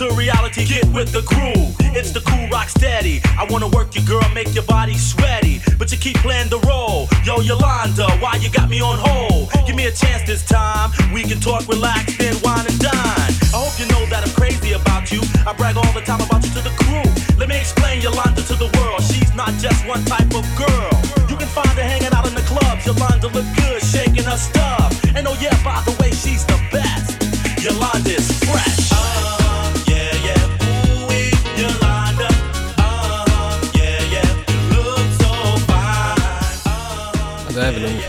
to reality, get with the crew. It's the cool rock steady. I wanna work you, girl, make your body sweaty. But you keep playing the role. Yo, Yolanda, why you got me on hold? Give me a chance this time. We can talk, relax, then wine and dine. I hope you know that I'm crazy about you. I brag all the time about you to the crew. Let me explain Yolanda to the world. She's not just one type of girl. You can find her hanging out in the clubs. Yolanda look good, shaking her stuff. And oh yeah, by the way, she's the best. Yolanda's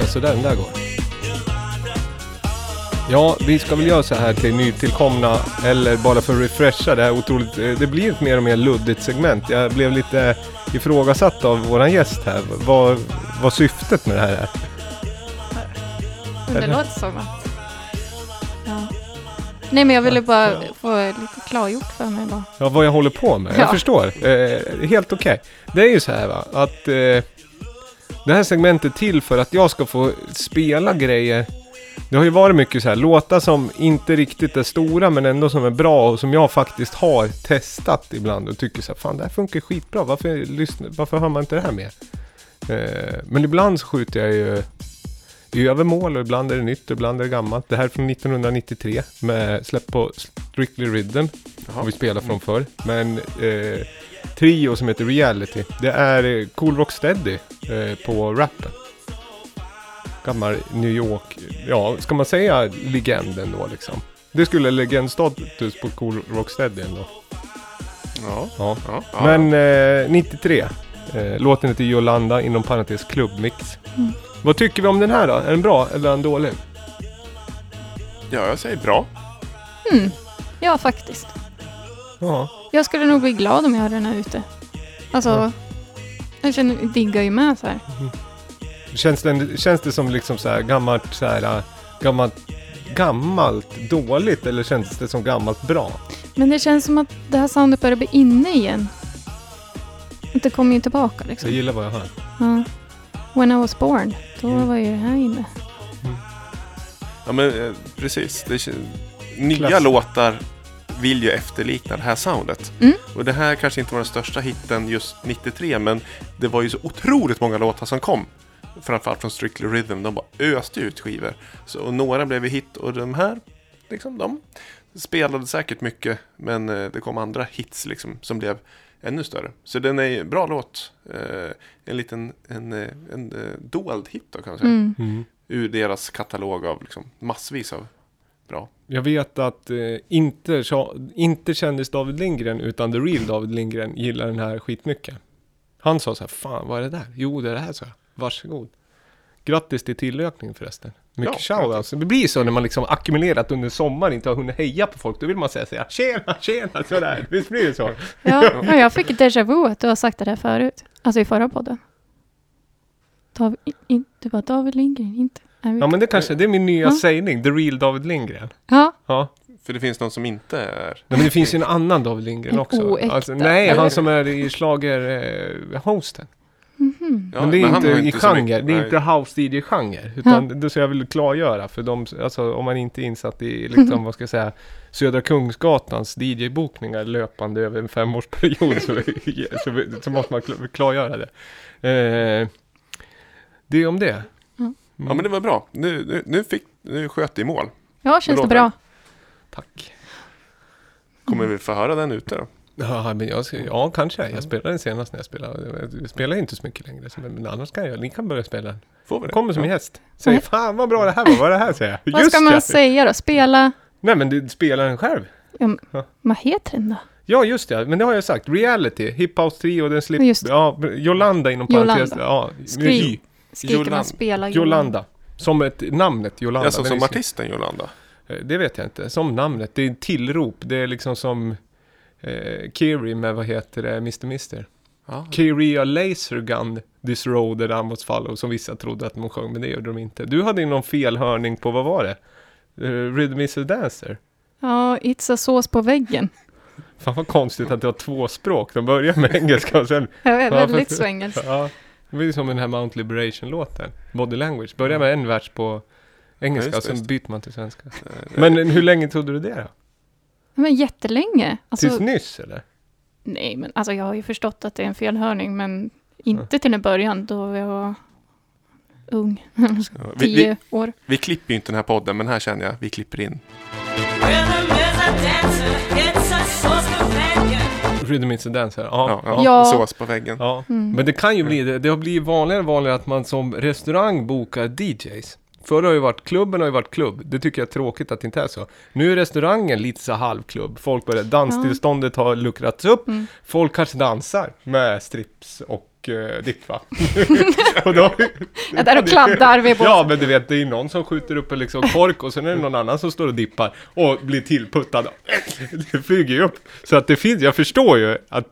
ungefär så den där går. Ja, vi ska väl göra så här till nytillkomna eller bara för att refresha det här otroligt. eh, Det blir ett mer och mer luddigt segment. Jag blev lite ifrågasatt av våran gäst här. Vad, vad syftet med det här är. Det låter som att... Ja. Nej men jag ville bara få lite klargjort för mig bara. Ja, vad jag håller på med. Jag Ja. förstår. Eh, helt okej. Det är ju så här va, att eh, det här segmentet till för att jag ska få spela grejer Det har ju varit mycket så här låtar som inte riktigt är stora men ändå som är bra och som jag faktiskt har testat ibland och tycker så här, fan det här funkar skitbra, varför, lyssna, varför hör man inte det här mer? Eh, men ibland så skjuter jag ju i övermål och ibland är det nytt och ibland är det gammalt. Det här är från 1993 med släpp på Strictly Rhythm. Har vi spelat från förr. Men eh, trio som heter Reality. Det är eh, Cool Rock Steady eh, på rappen. Gammal New York, ja ska man säga legenden då liksom. Det skulle legendstatus på Cool Rock Steady ändå. Ja. Ja. Ja, ja. Men eh, 93. Eh, låten heter Yolanda inom parentes klubbmix. Vad tycker vi om den här då? Är den bra eller är den dålig? ja, jag säger bra. Ja, faktiskt. Ja. Jag skulle nog bli glad om jag hade den här ute. Alltså, Ja. jag känner, diggar ju med så här. Känns, den, känns det som liksom så här gammalt, så här, äh, gammalt, gammalt dåligt eller känns det som gammalt bra? Men det känns som att det här soundet börjar bli inne igen. Det kommer ju tillbaka Jag liksom. gillar vad jag hör. Ja. When I was born, då Mm. var ju det här inne. Ja, men eh, precis. Det, nya Klass. låtar vill ju efterlikna det här soundet. Mm. Och det här kanske inte var den största hitten just 93, men det var ju så otroligt många låtar som kom. Framförallt från Strictly Rhythm. De bara öste ut skivor. Så, och några blev ju hit och de här, liksom, de spelade säkert mycket. Men eh, det kom andra hits liksom, som blev ännu större. Så den är en bra låt. Eh, en liten en, eh, en, eh, dold hit då kan man säga. Mm. Mm. Ur deras katalog av liksom, massvis av bra. Jag vet att eh, inte, inte kändis David Lindgren utan the real David Lindgren gillar den här skitmycket. Han sa så här, fan vad är det där? Jo det är det här så jag. Varsågod. Grattis till tillökning förresten. Mycket Ja, shoutouts. Det blir så när man liksom ackumulerat under sommaren inte har hunnit heja på folk. Då vill man säga så här, tjena, tjena, sådär. Visst blir det så? Ja, ja, jag fick déjà vu att du har sagt det där förut. Alltså i förra podden. David, in, du bara David Lindgren, inte... Ja men det kanske, det är min nya Ja. sägning. The real David Lindgren. ja, Ja. För det finns någon som inte är... Nej, men det finns ju en annan David Lindgren En också. oäkta, Alltså, nej, han som är i slager eh, hosten. Ja, men det är han inte i genre, mycket- det är inte house DJ-genre. Utan det så jag vill klargöra för de, alltså om man inte är insatt i liksom, vad ska jag säga, Södra Kungsgatans DJ-bokningar löpande över en femårsperiod så, så, så måste man kl- klargöra det. Eh, det är om det. Mm. Ja men det var bra. Nu, nu, nu, fick, nu sköt det i mål. Ja, känns det bra? Tack. Kommer vi få höra den ute då? Ja, men jag, ja, kanske. Jag spelade den senast när jag spelade. Jag spelar inte så mycket längre. Men annars kan jag. Ni kan börja spela den. Får vi det? Kommer som ja. gäst. Säger Nej. fan vad bra det här var. Vad det här säger jag. Vad ska man ja. säga då? Spela... Nej men du spelar den själv. Ja, vad heter den då? Ja just det, men det har jag sagt. Reality, Hip House Trio, den slipper... Ja, Jolanda inom Jolanda. parentes. Ja, Skriv. Skriker Jolan- man spela Jolanda. Som ett namnet Jolanda. Alltså som artisten Jolanda? Eh, Det vet jag inte. Som namnet. Det är tillrop. Det är liksom som eh, Kiri med vad heter det, Mr. Mister. Ja. Kyria Lasergun, This Road that I must follow, som vissa trodde att de sjöng, men det gjorde de inte. Du hade ju någon felhörning på, vad var det? Uh, Rhythm is a dancer. Ja, It's a sås på väggen. Fan vad konstigt att det var två språk. De börjar med engelska och sen... Jag är Ja, väldigt så engelsk. Ja, det var ju som den här Mount Liberation-låten. Body Language. Börjar med en vers på engelska Ja, just och sen just byter man till svenska. Men hur länge trodde du det då? Men jättelänge. Alltså, Tills nyss eller? nej, men alltså jag har ju förstått att det är en felhörning, men inte till en början då jag var ung. ja, vi, Tio vi, år. vi klipper ju inte den här podden, men här känner jag vi klipper in. Rhythm is a dancer. Ja. Ja, ja. ja, Ja. Sås på väggen. ja. Mm. Men det kan ju bli det. Det har blivit vanligare och vanligare att man som restaurang bokar DJs. Förr har ju varit, klubben har ju varit klubb. Det tycker jag är tråkigt att det inte är så. Nu är restaurangen lite så halvklubb. Folk börjar, danstillståndet har luckrats upp. Mm. Folk kanske dansar med strips och uh, dipp va? och då, Ja, där och kladdar vi på. Ja, men du vet, det är någon som skjuter upp en liksom kork och sen är det någon annan som står och dippar och blir tillputtad. Det flyger ju upp. Så att det finns, jag förstår ju att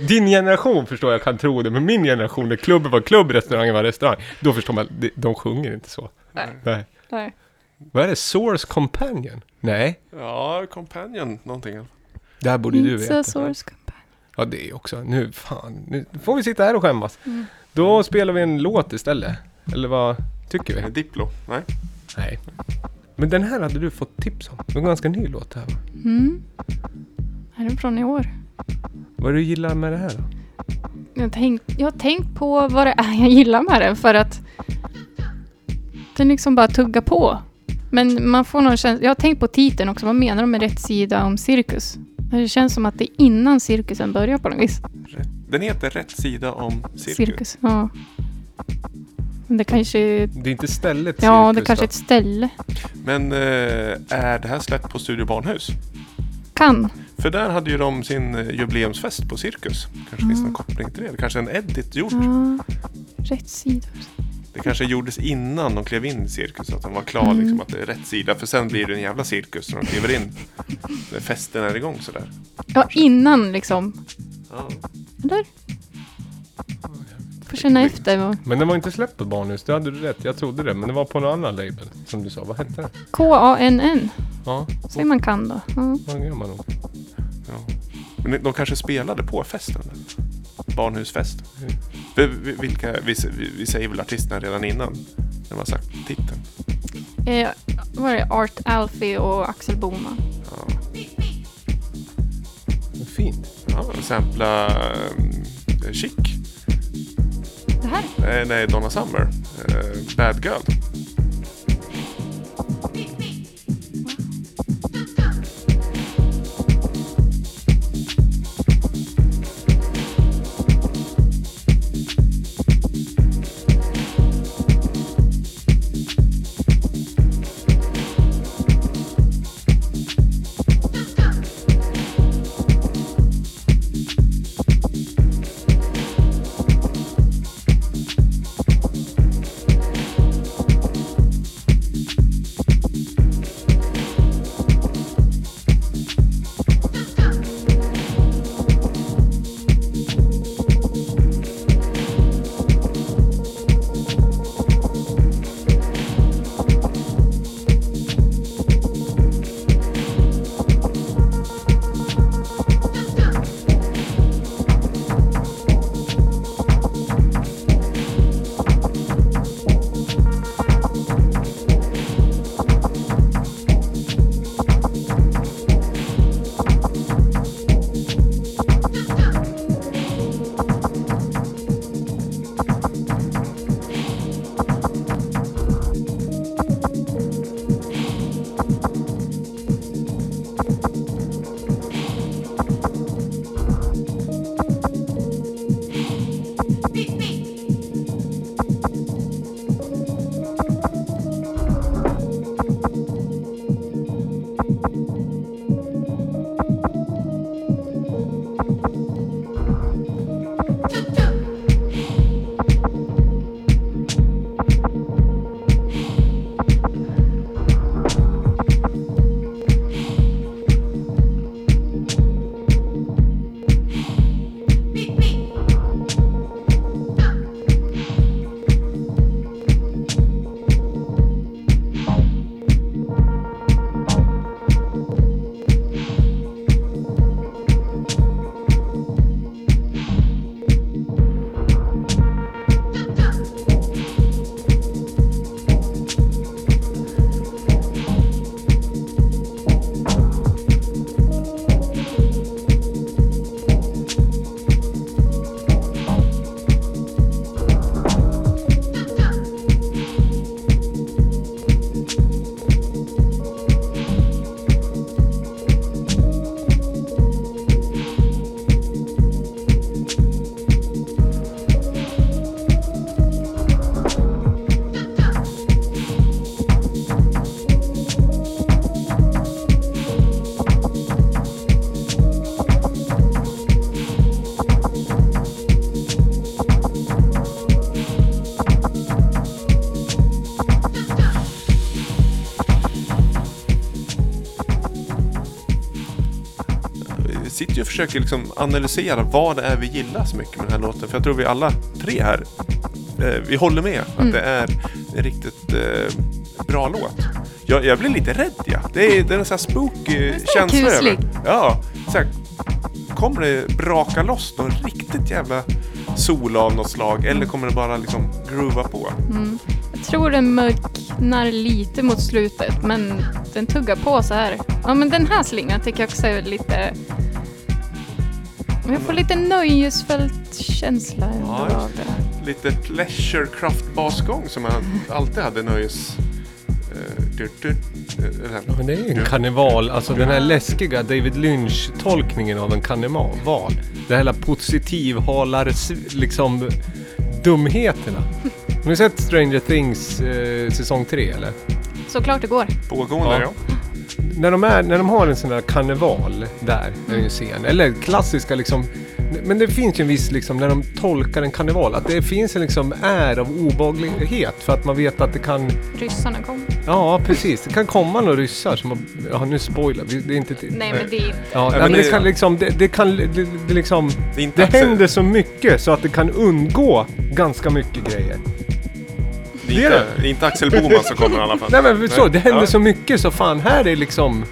din generation förstår jag kan tro det, men min generation, när klubben var klubb, restaurangen var restaurang, då förstår man, de sjunger inte så. Nej. Nej. Nej. Vad är det? Source Companion? Nej, Ja, Companion någonting. det här borde du It's veta. source companion. Ja, det är också. Nu, fan, nu får vi sitta här och skämmas. Mm. Då spelar vi en låt istället. Eller vad tycker vi? Diplo? Nej? Nej. Men den här hade du fått tips om. Det var en ganska ny låt här va? Mm. Är den från i år? Vad är det du gillar med det här då? Jag har, tänkt, jag har tänkt på vad det är jag gillar med den för att den liksom bara tuggar på. Men man får någon känsla, jag har tänkt på titeln också, vad menar de med rätt sida om cirkus? Det känns som att det är innan cirkusen börjar på något vis. Den heter Rätt sida om cirkus. Cirkus, ja. Men det kanske, Det är inte stället ja det cirkus, kanske är ett ställe. Men eh, är det här släppt på Studio Barnhus? Kan. För där hade ju de sin eh, jubileumsfest på Cirkus. Kanske finns någon koppling till det. Det kanske är en edit gjord. Ja, rätt sida. Det kanske gjordes innan de klev in i cirkus. Att de var klar Mm. liksom att det är rätt sida. För sen blir det en jävla cirkus när de kliver in. När festen är igång sådär. Ja, innan liksom. Ja. Eller? Får känna efter. Men den var inte släppt på Barnhus, det hade du rätt. Jag trodde det. Men det var på någon annan label. Som du sa, vad hette den? K-A-N-N. Ja, Säger man kan då. Ja. vad gör man nog? Ja. Men de kanske spelade på festen? Barnhusfest. Vi- Vilka, vi, vi, säger väl artisterna redan innan. När man har sagt titeln. Eh, vad är det? Art Alfie och Axel Boman. Ja. Fint. Ja, sampla um, Chic. Det här? Nej, nej, Donna Summer. Eh, Bad Girl. Försöker liksom analysera vad det är vi gillar så mycket med den här låten. För jag tror vi alla tre här, eh, vi håller med att Mm. det är en riktigt eh, bra låt. Jag, jag blir lite rädd ja. Det är, det är en sån här spooky känsla över kuslig. Ja, så här, kommer det braka loss någon riktigt jävla sol av något slag eller kommer det bara liksom groova på? Mm. Jag tror den mörknar lite mot slutet, men den tuggar på så här. Ja, men den här slingan tycker jag också är lite... Jag får lite nöjesfältkänsla ändå Ja, av det. Lite pleasure craft basgång som man alltid hade nöjes... eh, eh, den här. Men det är ju en karneval, alltså den här läskiga David Lynch-tolkningen av en karneval. Det här positivhalar, liksom dumheterna. Har ni sett Stranger Things eh, säsong 3 eller? Såklart det går. Pågående, Ja. ja. När de, är, när de har en sån där karneval där, är det en scen. Eller klassiska liksom. Men det finns ju en viss liksom, när de tolkar en karneval, att det finns en liksom är av obehaglighet för att man vet att det kan, Ryssarna kom. ja precis, det kan komma några ryssar som har, ja nu spoilar vi, det är inte till, Nej, men det är Ja, men men det, det- kan liksom, det, det kan, det, det liksom, Det inte det händer så mycket så att det kan undgå ganska mycket grejer. Det Det är inte, det inte Axel Boman som kommer i alla fall. Nej men förstår du, det händer Ja. så mycket så fan här är liksom,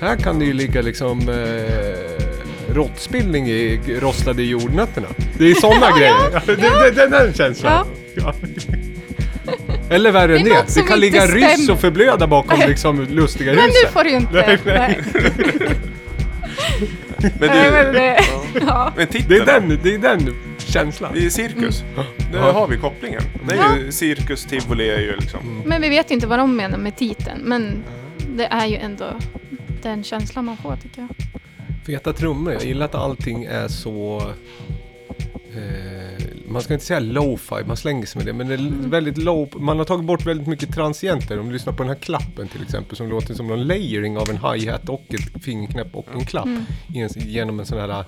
här kan det ju ligga liksom eh, råttspillning i rostade jordnötterna. Det är sådana grejer. Ja, det, det, den känslan. Ja. Eller värre än Det det, kan ligga ryss stämmer. och förblöda bakom liksom lustiga Men nu får du inte... Nej, nej. Men Nej, men du, det, ja. men titta Det är den, det är den känslan. Det är cirkus. Där Ja. har vi kopplingen. Det är ju cirkus, tivoli är ju liksom... Men vi vet ju inte vad de menar med titeln. Men det är ju ändå den känslan man får tycker jag. Feta trummor, jag gillar att allting är så... Eh, man ska inte säga lo-fi, man slänger sig med det, men det är väldigt low... Man har tagit bort väldigt mycket transienter. Om du lyssnar på den här klappen till exempel som låter som någon layering av en hi-hat och ett fingerknäpp och en klapp. En, genom en sån här...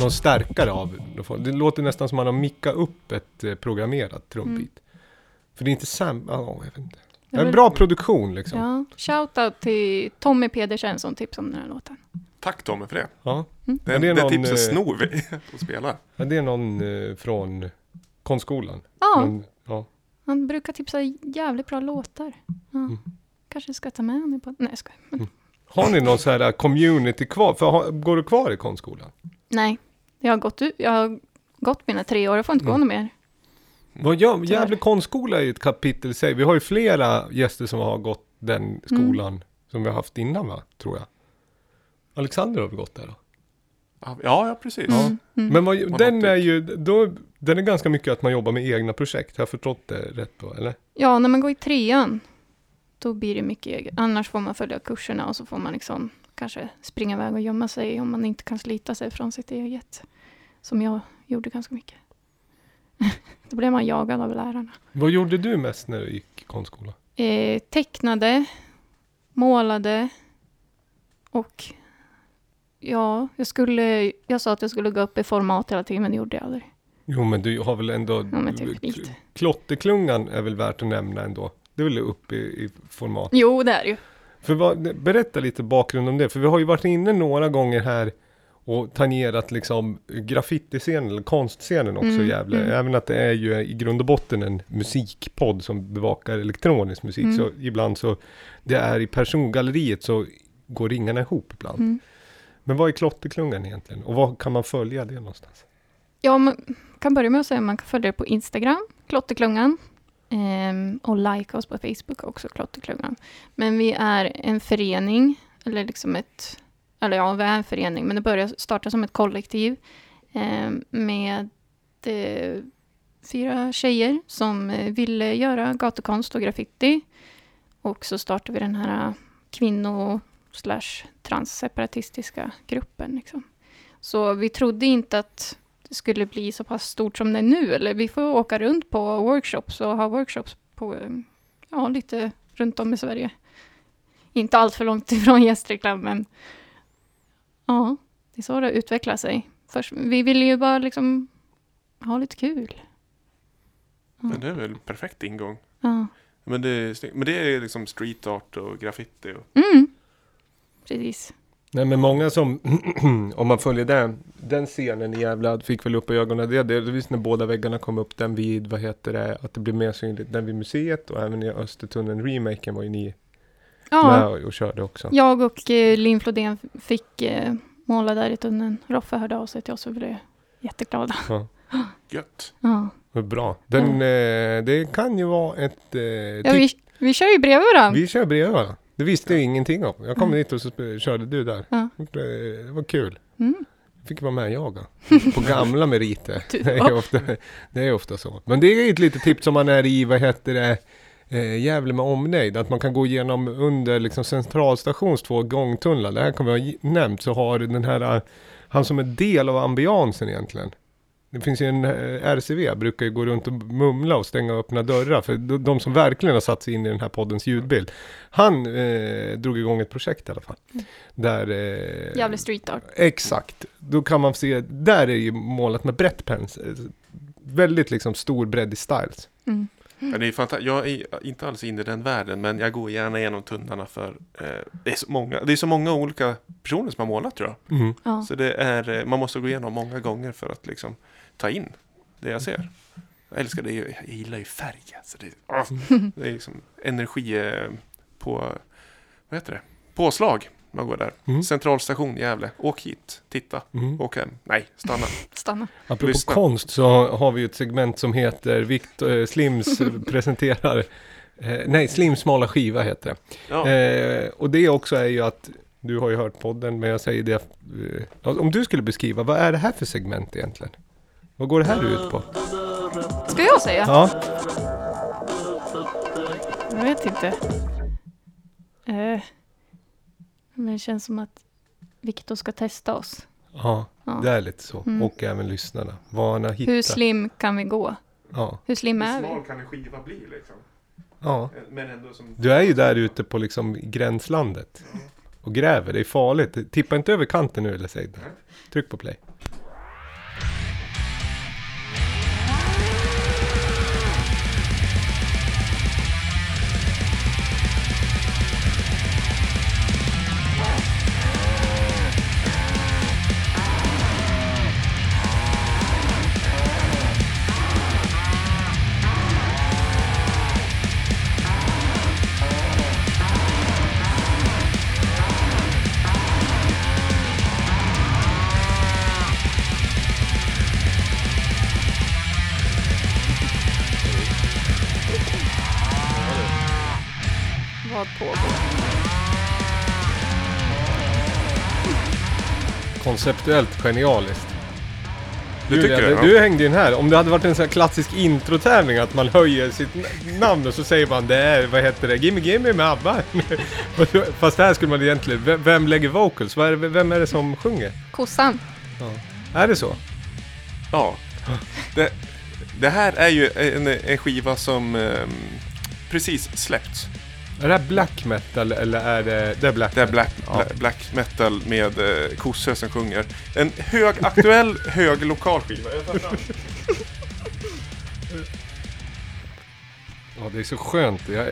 Någon stärkare av... Det låter nästan som man har mickat upp ett eh, programmerat trumbit. För det är inte sam... Ja, jag vet inte. Det är en bra produktion liksom. Ja. Shoutout till Tommy Pedersen som tipsade om den här låten. Tack Tommy för det. Ja. Mm. Det, Men det, det är någon, tipset eh, snor vi och spelar. Ja, det är någon eh, från konstskolan. Ja, Någon, ja. han brukar tipsa jävligt bra låtar. Ja. Mm. Kanske ska ta med honom på... Nej, jag skojar. Men, Har ni någon så här community kvar? För har, går du kvar i konstskolan? nej, jag har, gått ut, jag har gått mina tre år. Jag får inte gå Mm. något mer. Vad gör, Gävle konstskola är ett kapitel i sig. Vi har ju flera gäster som har gått den skolan som vi har haft innan va, tror jag. Alexander har väl gått där då? Ja, ja precis. Mm. Men vad, den är ju, då, den är ganska mycket att man jobbar med egna projekt. Har jag förstått det rätt då, eller? Ja, när man går i trean, då blir det mycket eget. Annars får man följa kurserna och så får man liksom kanske springa iväg och gömma sig om man inte kan slita sig från sitt eget. Som jag gjorde ganska mycket. då blev man jagad av lärarna. Vad gjorde du mest när du gick konstskola? Eh, tecknade, målade och ja, jag, skulle, jag sa att jag skulle gå upp i format hela tiden, men det gjorde jag aldrig. Jo men du har väl ändå... Ja, typ. Klotterklungan är väl värt att nämna ändå. Det är väl upp i, i format. Jo, det är det ju. För vad, berätta lite bakgrund om det, för vi har ju varit inne några gånger här och tangerat liksom graffitiscenen eller konstscenen också Mm, i Gävle. mm. Även att det är ju i grund och botten en musikpodd som bevakar elektronisk musik. Mm. Så ibland så, det är i persongalleriet så går ringarna ihop ibland. Mm. Men vad är Klotterklungan egentligen? Och var kan man följa det någonstans? Ja, man kan börja med att säga att man kan följa det på Instagram, Klotterklungan. Ehm, och like oss på Facebook också, Klotterklungan. Men vi är en förening, eller liksom ett... Eller ja, vi är en förening, men det började starta som ett kollektiv eh, med eh, fyra tjejer som eh, ville göra gatukonst och graffiti. Och så startade vi den här eh, kvinno slash transseparatistiska gruppen. Liksom. Så vi trodde inte att det skulle bli så pass stort som det är nu. Eller vi får åka runt på workshops och ha workshops på, eh, ja, lite runt om i Sverige. Inte allt för långt ifrån Gästrikland, men ja, det är så det utvecklar sig. Först, vi ville ju bara liksom ha lite kul. Men det är väl en perfekt ingång. Ja. Men det, är men det är liksom street art och graffiti. Och, Mm. Precis. Nej men många som, om man följer den, den scenen i Gävle fick väl upp ögonen. Det, visst när båda väggarna kom upp, den vid, vad heter det, att det blev mer synligt, den vid museet och även i Östertunneln, remaken var ju ni Ja, med och, och körde också. jag och eh, Linn Flodén fick eh, måla där i tunneln. Roffe hörde av sig till oss och blev jätteglada. gött. Ja. Vad Bra. Den, eh, det kan ju vara ett... Eh, Ja, vi, vi kör ju bredvid varandra. Vi kör bredvid varandra. Det visste jag ingenting om. Jag kom dit och så körde du där. Ja. Det var kul. Mm. Fick vara med och jaga. På gamla meriter. Det är, ofta, det är ofta så. Men det är ett litet tips om man är i, vad heter det, eh, Gävle med omnejd. Att man kan gå igenom under liksom centralstations två gångtunnlar. Det här kommer jag ha nämnt. Så har den här, eh, han som är del av ambiansen egentligen. Det finns ju en eh, RCV, brukar ju gå runt och mumla och stänga och öppna dörrar. För de, som verkligen har satt sig in i den här poddens ljudbild. Han eh, drog igång ett projekt i alla fall. Där... Eh, Jävla street art. Exakt. Då kan man se, där är ju målat med brett pensel. Väldigt liksom stor bredd i styles. Mm. Ja, det är fanta- jag är inte alls inne i den världen, men jag går gärna igenom tunnlarna för eh, det, är så många, det är så många olika personer som har målat tror jag. Mm. Ja. Så det är, eh, man måste gå igenom många gånger för att liksom ta in det jag ser. Jag älskar det, jag gillar ju färg. Alltså det, ah, det är liksom energi eh, på, vad heter det, påslag. Man går där. Mm. Centralstation Gävle. Åk hit, titta, Mm. åk hem. Nej, stanna. Stanna. Apropå Lyssna. konst så har vi ett segment som heter Victor, eh, Slims presenterar eh, Nej, Slims smala skiva heter Ja. det. Eh, och det också är ju att du har ju hört podden, men jag säger det. Eh, om du skulle beskriva, vad är det här för segment egentligen? Vad går det här ut på? Ska jag säga? Ja, Jag vet inte. Men det känns som att Viktor ska testa oss. ja Ja. det är lite så. Mm. Och även lyssnarna. Har hittat. Hur slim kan vi gå? Ja, Hur slim Hur är vi? smal kan en skiva bli liksom? ja. Men ändå som... Du är ju där ute på liksom gränslandet. Och gräver, det är farligt. Tippa inte över kanten nu eller säg det. Tryck på play. Konceptuellt genialiskt. Du Julia, tycker det? du, du hängde ju in här. Om det hade varit en sån här klassisk introtävling att man höjer sitt namn och så säger man det är, vad heter det, Gimme Gimme med ABBA. Fast här skulle man egentligen, vem, vem lägger vocals? Vad är det, vem är det som sjunger? Kossan. Är det så? Ja. Det, det här är ju en, en skiva som ehm, precis släppts. Är det här black metal eller är det, det är black Det är black, Ja. bla- black metal med eh, kossor som sjunger. En hög, aktuell hög lokal skiva. Jag tar fram. Ja, det är så skönt. Jag,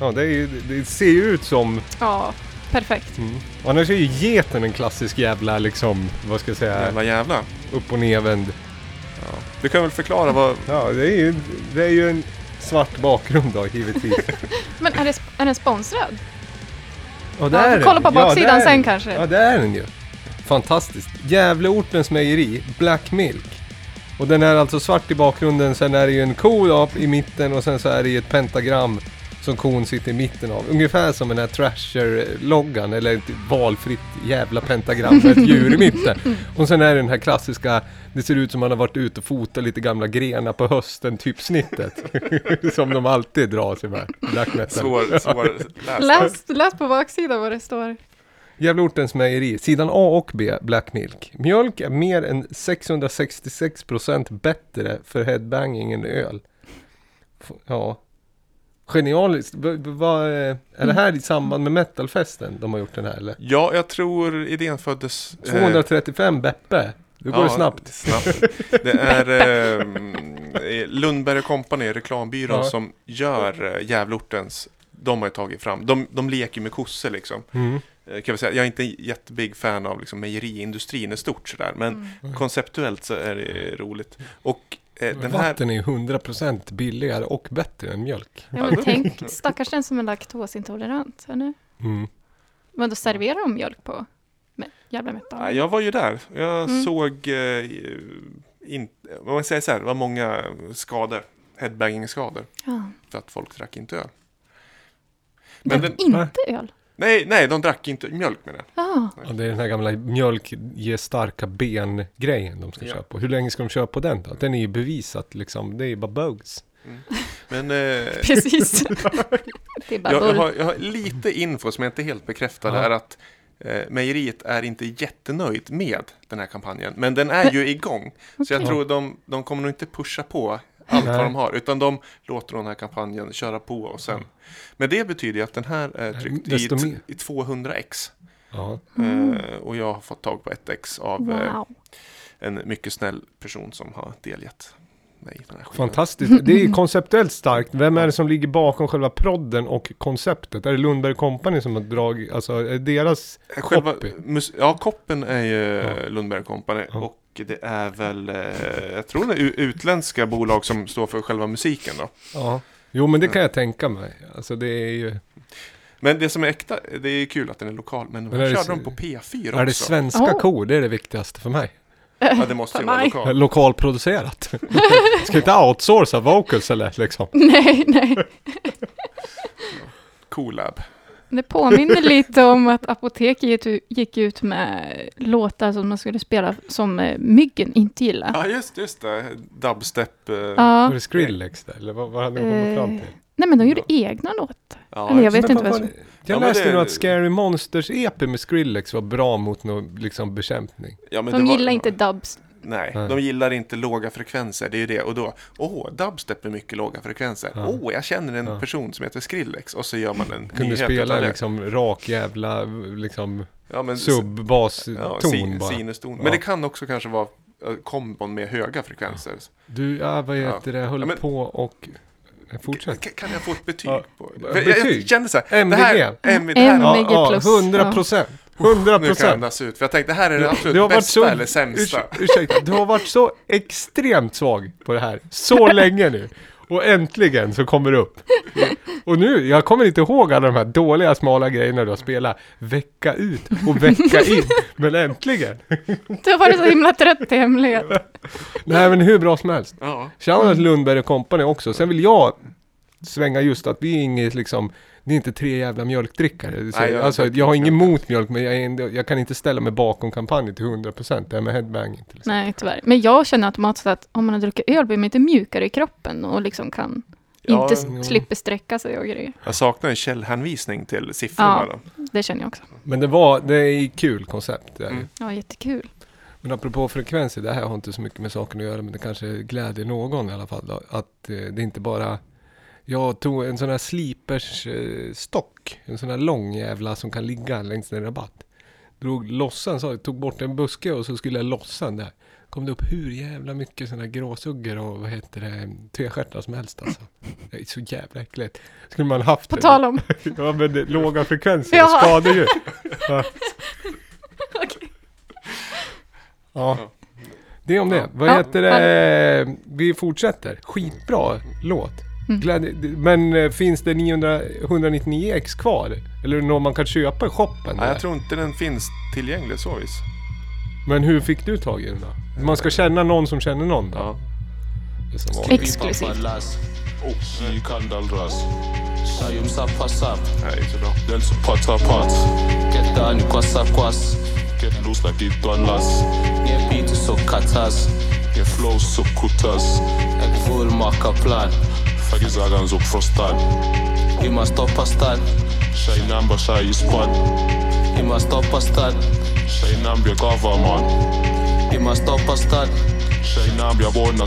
ja, det, är, det ser ju ut som... Ja, perfekt. Mm. Annars är ju geten en klassisk jävla liksom, vad ska jag säga, Jävla jävla. upp och nervänd. Du kan väl förklara vad... Ja, det är ju, det är ju en svart bakgrund då, givetvis. Men är, det, är den sponsrad? Ja, det Ja, är den. kollar på Ja, baksidan är sen den. kanske. Ja, det är den ju. Fantastiskt. Gävleortens mejeri, Black Milk. Och den är alltså svart i bakgrunden, sen är det ju en ko i mitten och sen så är det ju ett pentagram som kon sitter i mitten av. Ungefär som den här Trasher-loggan, eller ett valfritt jävla pentagram med ett djur i mitten. Och sen är det den här klassiska, det ser ut som man har varit ute och fotat lite gamla grenar på hösten, typ snittet. som de alltid drar sig med. Black metal. Svår, svår. Läs, läs på baksidan vad det står. Gävleortens mejeri, sidan A och B, Black Milk. Mjölk är mer än 666% bättre för headbanging än öl. F- Ja. Genialiskt. Vad, eh, är det här i samband med metalfesten de har gjort den här eller? Ja, jag tror idén föddes... eh, 235 Beppe. Då går det snabbt. snabbt. Det är eh, Lundberg Company, reklambyrån, Ja. som gör eh, Gävleortens. De har ju tagit fram. De, de leker med kossor liksom. Mm. Eh, Kan vi säga. Jag är inte en jättebig fan av liksom, mejeriindustrin i stort sådär. Men Mm. konceptuellt så är det roligt. Och eh, den här... Vatten är ju 100% billigare och bättre än mjölk. Ja, men tänk, stackars den som är laktosintolerant. Eller? Mm. Men då serverar de mjölk på med jävla Ja, metal. jag var ju där. Jag Mm. såg eh, in, om man säger så här, det var många skador, headbanging-skador, Ja. för att folk drack inte öl. Men Men den, inte öl. Nej, nej, de drack inte mjölk med det. Ja. Ja, det är den här gamla mjölk ger starka ben-grejen de ska Ja. köra på. Hur länge ska de köra på den då? Den är ju bevisat liksom, det är bara bugs. Men eh, Precis. det är bara jag, jag, har, jag har lite info som jag inte helt bekräftad, Ja. är att eh, mejeriet är inte jättenöjd med den här kampanjen. Men den är ju igång. Så jag tror de, de kommer nog inte pusha på allt vad de har, utan de låter den här kampanjen köra på och sen. Men det betyder ju att den här är tryckt i, i 200x. Ja. Eh, och jag har fått tag på ett ex av eh, Wow. en mycket snäll person som har delgett mig den här skivan. Fantastiskt. Det är konceptuellt starkt. Vem är det som ligger bakom själva prodden och konceptet? Är det Lundberg Company som har dragit, alltså är deras Själva, copy? ja, koppen är ju Ja. Lundberg Company Ja. och det är väl, eh, jag tror det är utländska bolag som står för själva musiken då. Ja. Jo men det kan jag tänka mig. Alltså det är ju, Men det som är äkta, det är kul att den är lokal, men, Men det körde s- de på P4 är det också? svenska Åh. kor? Det är det viktigaste för mig. Ja, det måste ju vara lokal. Lokalproducerat. Ska inte outsourca vocals eller liksom. Nej, nej. Colab. Det påminner lite om att Apoteket gick ut- gick ut med låtar som man skulle spela som eh, Myggen inte gillar. Ja, just, just det. Dubstep. eh, Var Ja. det Skrillex där? Eller vad, vad hade de kommit fram till? Nej, men de gjorde egna låtar. ja, Eller jag vet inte vad som... var? Jag Ja, läste det- nog att Scary Monsters EP med Skrillex var bra mot någon liksom bekämpning. Ja, men De det var- gillar inte dubs. Nej, Nej. de gillar inte låga frekvenser. Det är ju det. Och då, åh, dubstep är mycket låga frekvenser. Ja. Åh, jag känner en Ja. person som heter Skrillex. Och så gör man en Kunde spela liksom rak jävla liksom ja, men, sub-bas-ton ja, sin, sinuston. Ja. Men det kan också kanske vara eh, kombon med höga frekvenser. Du, ja, vad heter det, höll Ja, men- på och... Fortsätt. Kan, kan jag få ett betyg? Ja, på? betyg. Jag, jag kände så här, MVG. det här, MVG, här M- Ja, MVG ja, plus, 100 ja. procent. 100 nu kan jag procent. andas ut. För jag tänkte, det här är det absolut Du har varit bästa så, eller sämsta. urs- ursäkta, du har varit så extremt svag på det här så länge nu. Och äntligen så kommer det upp. Och nu, jag kommer inte ihåg alla de här dåliga smala grejerna du har spelat vecka ut och vecka in. Men äntligen! Du har varit så himla trött i hemlighet. Nej men hur bra som helst. Ja. Shoutout Lundberg och Company också. Sen vill jag svänga just att vi är inget liksom, det är inte tre jävla mjölkdrickare. Nej, jag- alltså, jag har inget emot mjölk men jag, ändå, jag kan inte ställa mig bakom kampanjen till 100%. Det här med headbanging till exempel. Nej, tyvärr. Men jag känner automatiskt att om man har druckit öl blir man inte mjukare i kroppen och liksom kan Ja, inte jo. slipper sträcka sig och grejer. Jag saknar en källhänvisning till siffrorna. Ja. Då. Det känner jag också. Men det var, det är kul koncept. det är det. Mm. Ja, jättekul. Men apropå frekvenser, det här har inte så mycket med saken att göra men det kanske gläder någon i alla fall. Då, att eh, det inte bara... Jag tog en sån här slipers eh, stock, en sån här lång jävla som kan ligga längs en rabatt. Drog lossan, så, tog bort en buske och så skulle jag lossa den där. Kom det upp hur jävla mycket såna här gråsuggor och vad heter det, tvestjärtar som helst alltså. Det är så jävla äckligt. Skulle man haft På det. tal om... Ja men det, låga frekvenser, Ja. skadedjur. Ja. ja. Det är om det. Vad Ja. heter det? Vi fortsätter. Skitbra låt. Mm. Glädje, men eh, finns det 900, 199 ex kvar? Eller är det någon man kan köpa i shoppen? Där? jag tror inte den finns tillgänglig så vis. Men hur fick du tag i den då? Man ska känna någon som känner någon då? Ja. Exklusivt. Sayum Nej, så bra. Get down kwasa kwas. Get loose like it done last. Nye beat so katas, Get flows so kutas. ek full maka plan. Motherfucki zagam zub prostak Ima stop pastak Shej number, shej squad Ima stop pastak Shej nam bie cover man Ima stop pastak Shej nam bie bona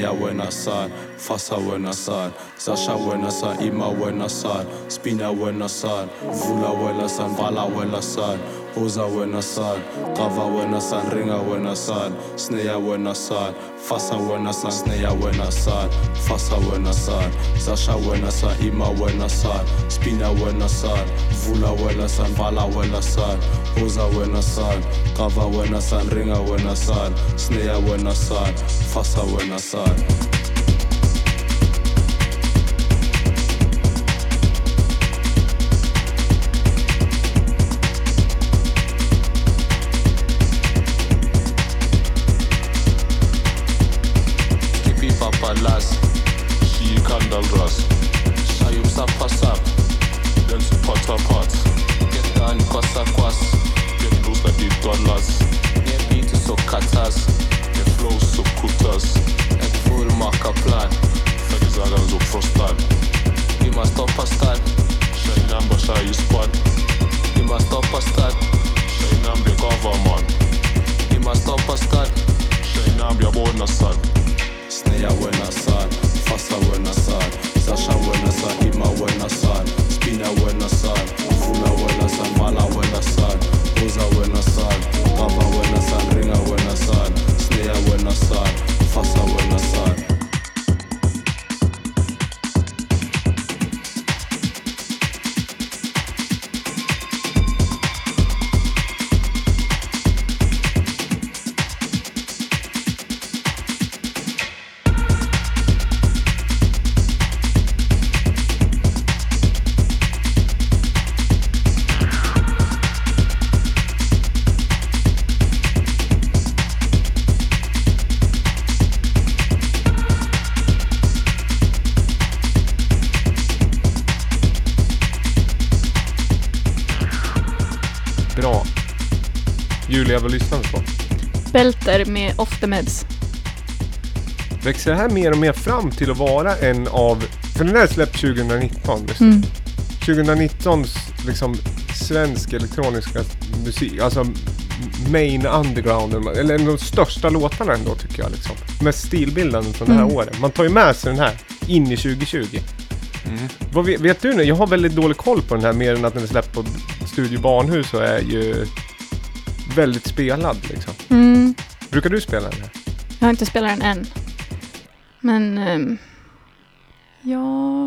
Naya when I sign, Fasa when I saw. Sasha when I saw. Ima when I saw. Spina when I saw. Vula when I saw. Vala when I saw. Spina wena san, Kava wena san, ringa wena san Sneja wena san, fasa wena san Sneja wena san, fasa wena san Zasha wena san, ima wena san Spina wena san, vula wena san Vala wena san, hoza wena san Kava wena san, ringa wena san Sneja wena san, fasa wena san Vad lyssnar vi på? Belter med Off the Meds. Växer det här mer och mer fram till att vara en av... För den här släppt 2019. visst? Mm. 2019s liksom svensk elektroniska musik, alltså main underground, eller en av de största låtarna ändå tycker jag liksom. Med stilbilden från det här Mm. året. Man tar ju med sig den här in i 2020. Mm. Vad vet, vet du nu? Jag har väldigt dålig koll på den här mer än att den är släppt på Studio Barnhus och är ju väldigt spelad liksom. Mm. Brukar du spela den här? Jag har inte spelat den än. Men... ehm, ja,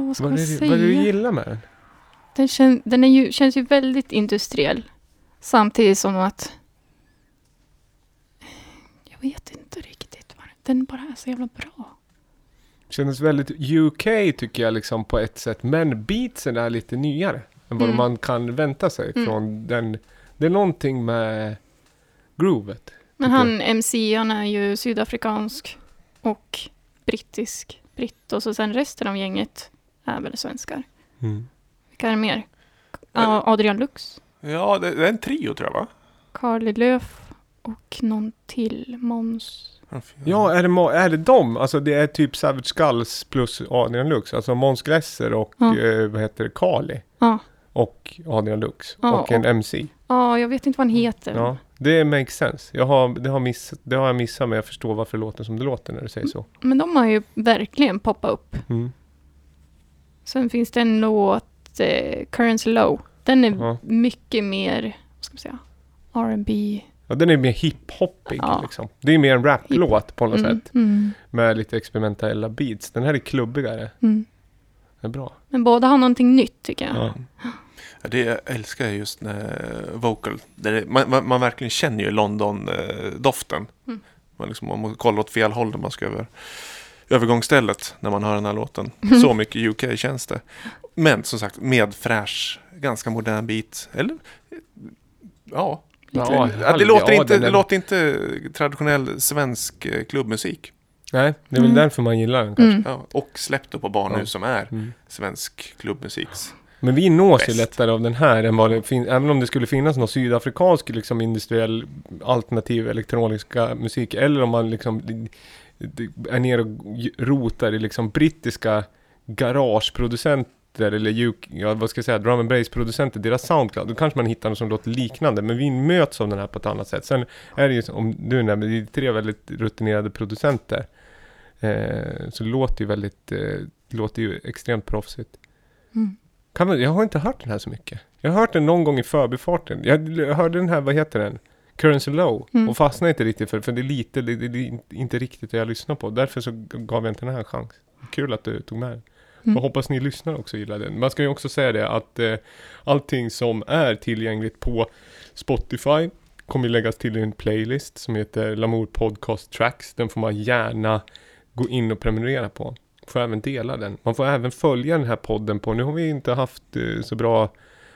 vad ska Vad man är, det, säga? vad är det du gillar med den? Den, kän, den är ju, känns ju väldigt industriell. Samtidigt som att... Jag vet inte riktigt. Vad, den bara är så jävla bra. Kändes väldigt UK tycker jag liksom på ett sätt. Men beatsen är lite nyare. Än vad Mm. man kan vänta sig Mm. från den. Det är någonting med groovet. Men han MC, han är ju sydafrikansk och brittisk. Britt och så sen resten av gänget är väl svenskar. Mm. Vilka är det mer? Adrian Lux, Ja, det, det är en trio tror jag va? Carly Löf och någon till. Måns. Ja, är det, är det dem? Alltså det är typ Savage Skulls plus Adrian Lux. Alltså Måns Gresser och Ja. eh, vad heter det? Kali. Ja. Och Adrian Lux. Ja, och en och- MC. Ja, jag vet inte vad han heter. Ja, det makes sense. Jag har, det, har miss, det har jag missat men jag förstår varför det låter som det låter när du säger så. Men de har ju verkligen poppat upp. Mm. Sen finns det en låt, eh, Currency Low. Den är Ja. mycket mer, vad ska man säga, R&B. Ja, den är mer hiphoppig Ja. liksom. Det är mer en raplåt på något Mm, sätt. mm, Med lite experimentella beats. Den här är klubbigare. mm. Det är bra. Men båda har någonting nytt tycker jag. Ja. Ja, det jag älskar jag just när vocal. Där det, man, man, man verkligen känner ju London-doften. Mm. Man liksom, om man kollar åt fel håll när man ska över övergångsstället när man hör den här låten. Mm. Så mycket UK känns det. Men som sagt, med fräsch, ganska modern beat. Eller? Ja. Ja, Ja, det, låter inte, det är- låter inte traditionell svensk eh, klubbmusik. Nej, det är väl Mm. därför man gillar den kanske. Mm. Ja, och släppt på Barnhus Ja. som är Mm. svensk klubbmusiks Men vi nås ju Bäst. lättare av den här än vad det finns, även om det skulle finnas någon sydafrikansk liksom industriell alternativ elektroniska musik, eller om man liksom är nere och rotar i liksom brittiska garageproducenter eller UK, ja, vad ska jag säga, drum and bass producenter, deras Soundcloud, då kanske man hittar något som låter liknande, men vi möts av den här på ett annat sätt. Sen är det ju som du nämnde, det är tre väldigt rutinerade producenter. Eh, så det låter ju väldigt, eh, låter ju extremt proffsigt. Mm. Kan man, jag har inte hört den här så mycket. Jag har hört den någon gång i förbifarten. Jag hörde den här, vad heter den? Currency Low. Mm. Och fastnade inte riktigt för för det är lite, det, det, det är inte riktigt det jag lyssnar på. Därför så gav jag inte den här en chans. Kul att du tog med den. Mm. Och hoppas ni lyssnar också gillar den. Man ska ju också säga det att eh, allting som är tillgängligt på Spotify kommer läggas till i en playlist som heter Lamour Podcast Tracks. Den får man gärna gå in och prenumerera på. Får även dela den. Man får även följa den här podden på, nu har vi inte haft eh, så bra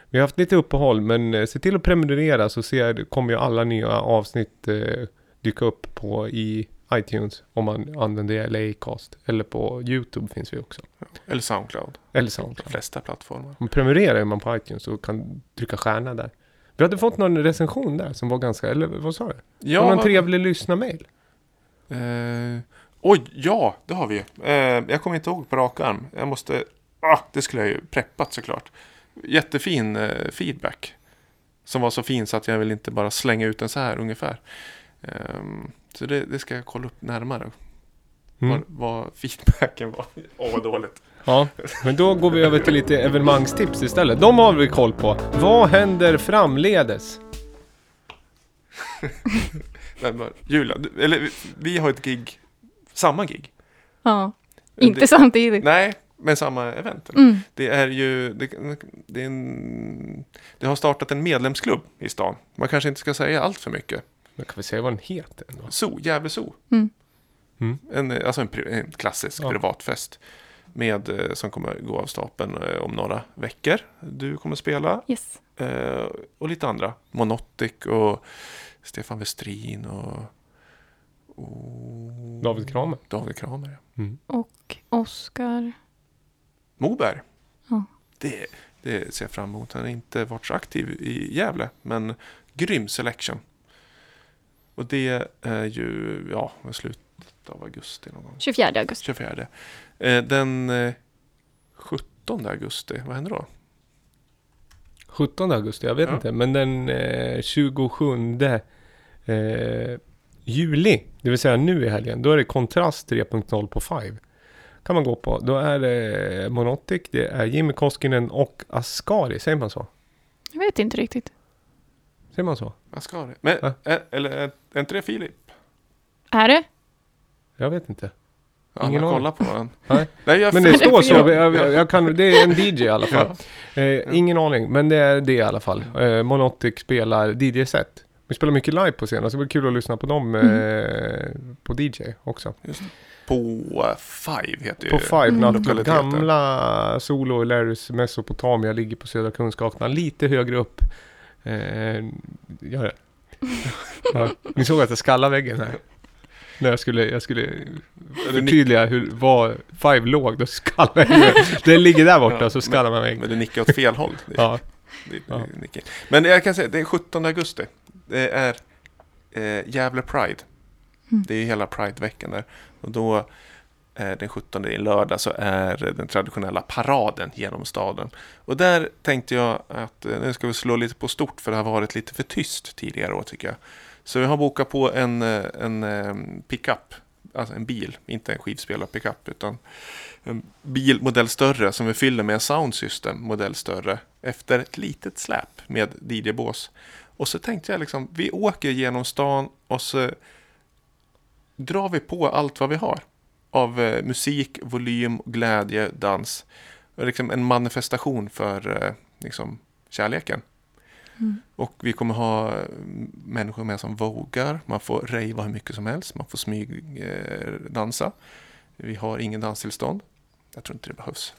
vi har haft lite uppehåll men eh, se till att prenumerera så ser, kommer ju alla nya avsnitt eh, dyka upp på i iTunes om man använder LA-cast. Eller på YouTube finns vi också. Eller Soundcloud. Eller De Soundcloud. flesta plattformar. Om prenumererar man på iTunes och kan trycka stjärna där. Vi hade fått någon recension där som var ganska, eller vad sa du? Ja, någon trevlig lyssnarmail. Eh, oj, ja, det har vi ju. Eh, jag kommer inte ihåg på rak arm. Jag måste... Ah, det skulle jag ju preppat såklart. Jättefin eh, feedback. Som var så fin så att jag vill inte bara slänga ut den så här ungefär. Ehm, så det, det ska jag kolla upp närmare. Mm. Vad, feedbacken var. Åh, vad dåligt. Ja, men då går vi över till lite evenemangstips istället. De har vi koll på. Vad händer framledes? Julia, eller vi har ett gig. Samma gig. Ja, inte det, samtidigt. Nej, men samma event. Mm. Det är ju, det, det, är en, det har startat en medlemsklubb i stan. Man kanske inte ska säga allt för mycket. Men kan vi säga vad den heter ändå? Zoo, Gävle Zoo. Mm. Mm. En, alltså en, en klassisk Ja. privatfest. Med, eh, som kommer gå av stapeln eh, om några veckor. Du kommer spela. Yes. Eh, och lite andra. Monotic och Stefan Westrin och, och David Kramer. David Kramer. ja. Mm. Och Oscar. Moberg. Ja. Det, det ser jag fram emot. Han har inte varit så aktiv i Gävle. Men grym selection. Och det är ju, ja, slutet av augusti någon gång. 24 augusti. 24. Eh, den eh, 17 augusti, vad händer då? 17 augusti, jag vet Ja. inte. Men den eh, 27 eh, juli, det vill säga nu i helgen, då är det Kontrast 3.0 på 5. Kan man gå på. Då är det Monotic, det är Jimmy Koskinen och Ascari. Säger man så? Jag vet inte riktigt. Säger man så? Det? Men, Ja. eh, eller är är inte det Filip? Är det? Jag vet inte. Ja, Ingen kollar på varandra. Nej. Nej, jag Men det står så. Ja. Jag, jag, jag kan, det är en DJ i alla fall. Eh, ingen aning, men det är det i alla fall. Eh, Monotic spelar DJ-set. Vi spelar mycket live på scenen, så det blir kul att lyssna på dem eh, på DJ också. På Five heter ju På Five Mm. Nattklubb. Gamla Solo Larrys Mesopotamia ligger på Södra Kungsgatan. Lite högre upp. Eh, gör det. ja, ni såg att jag skallade väggen här. När jag skulle, jag skulle förtydliga hur, var Five låg, då skallade jag. Den ligger där borta, Ja, så skallar man väggen. Men du nickar åt fel håll. Det Ja, det Ja. det nicken. Men jag kan säga, det är 17 augusti. Det är eh, Gävle Pride. Mm. Det är hela Pride-veckan där. Och då, eh, den 17 i lördag, så är den traditionella paraden genom staden. Och där tänkte jag att eh, nu ska vi slå lite på stort, för det har varit lite för tyst tidigare år tycker jag. Så vi har bokat på en, eh, en eh, pickup, alltså en bil, inte en skivspelar-pickup, utan en bil modell större som vi fyller med en soundsystem modell större efter ett litet släp med DJ-bås. Och så tänkte jag liksom, vi åker genom stan och så drar vi på allt vad vi har. Av eh, musik, volym, glädje, dans. Och liksom en manifestation för eh, liksom, kärleken. Mm. Och vi kommer ha eh, människor med som vågar. Man får rejva hur mycket som helst. Man får smyg eh. Vi har ingen danstillstånd. Jag tror inte det behövs.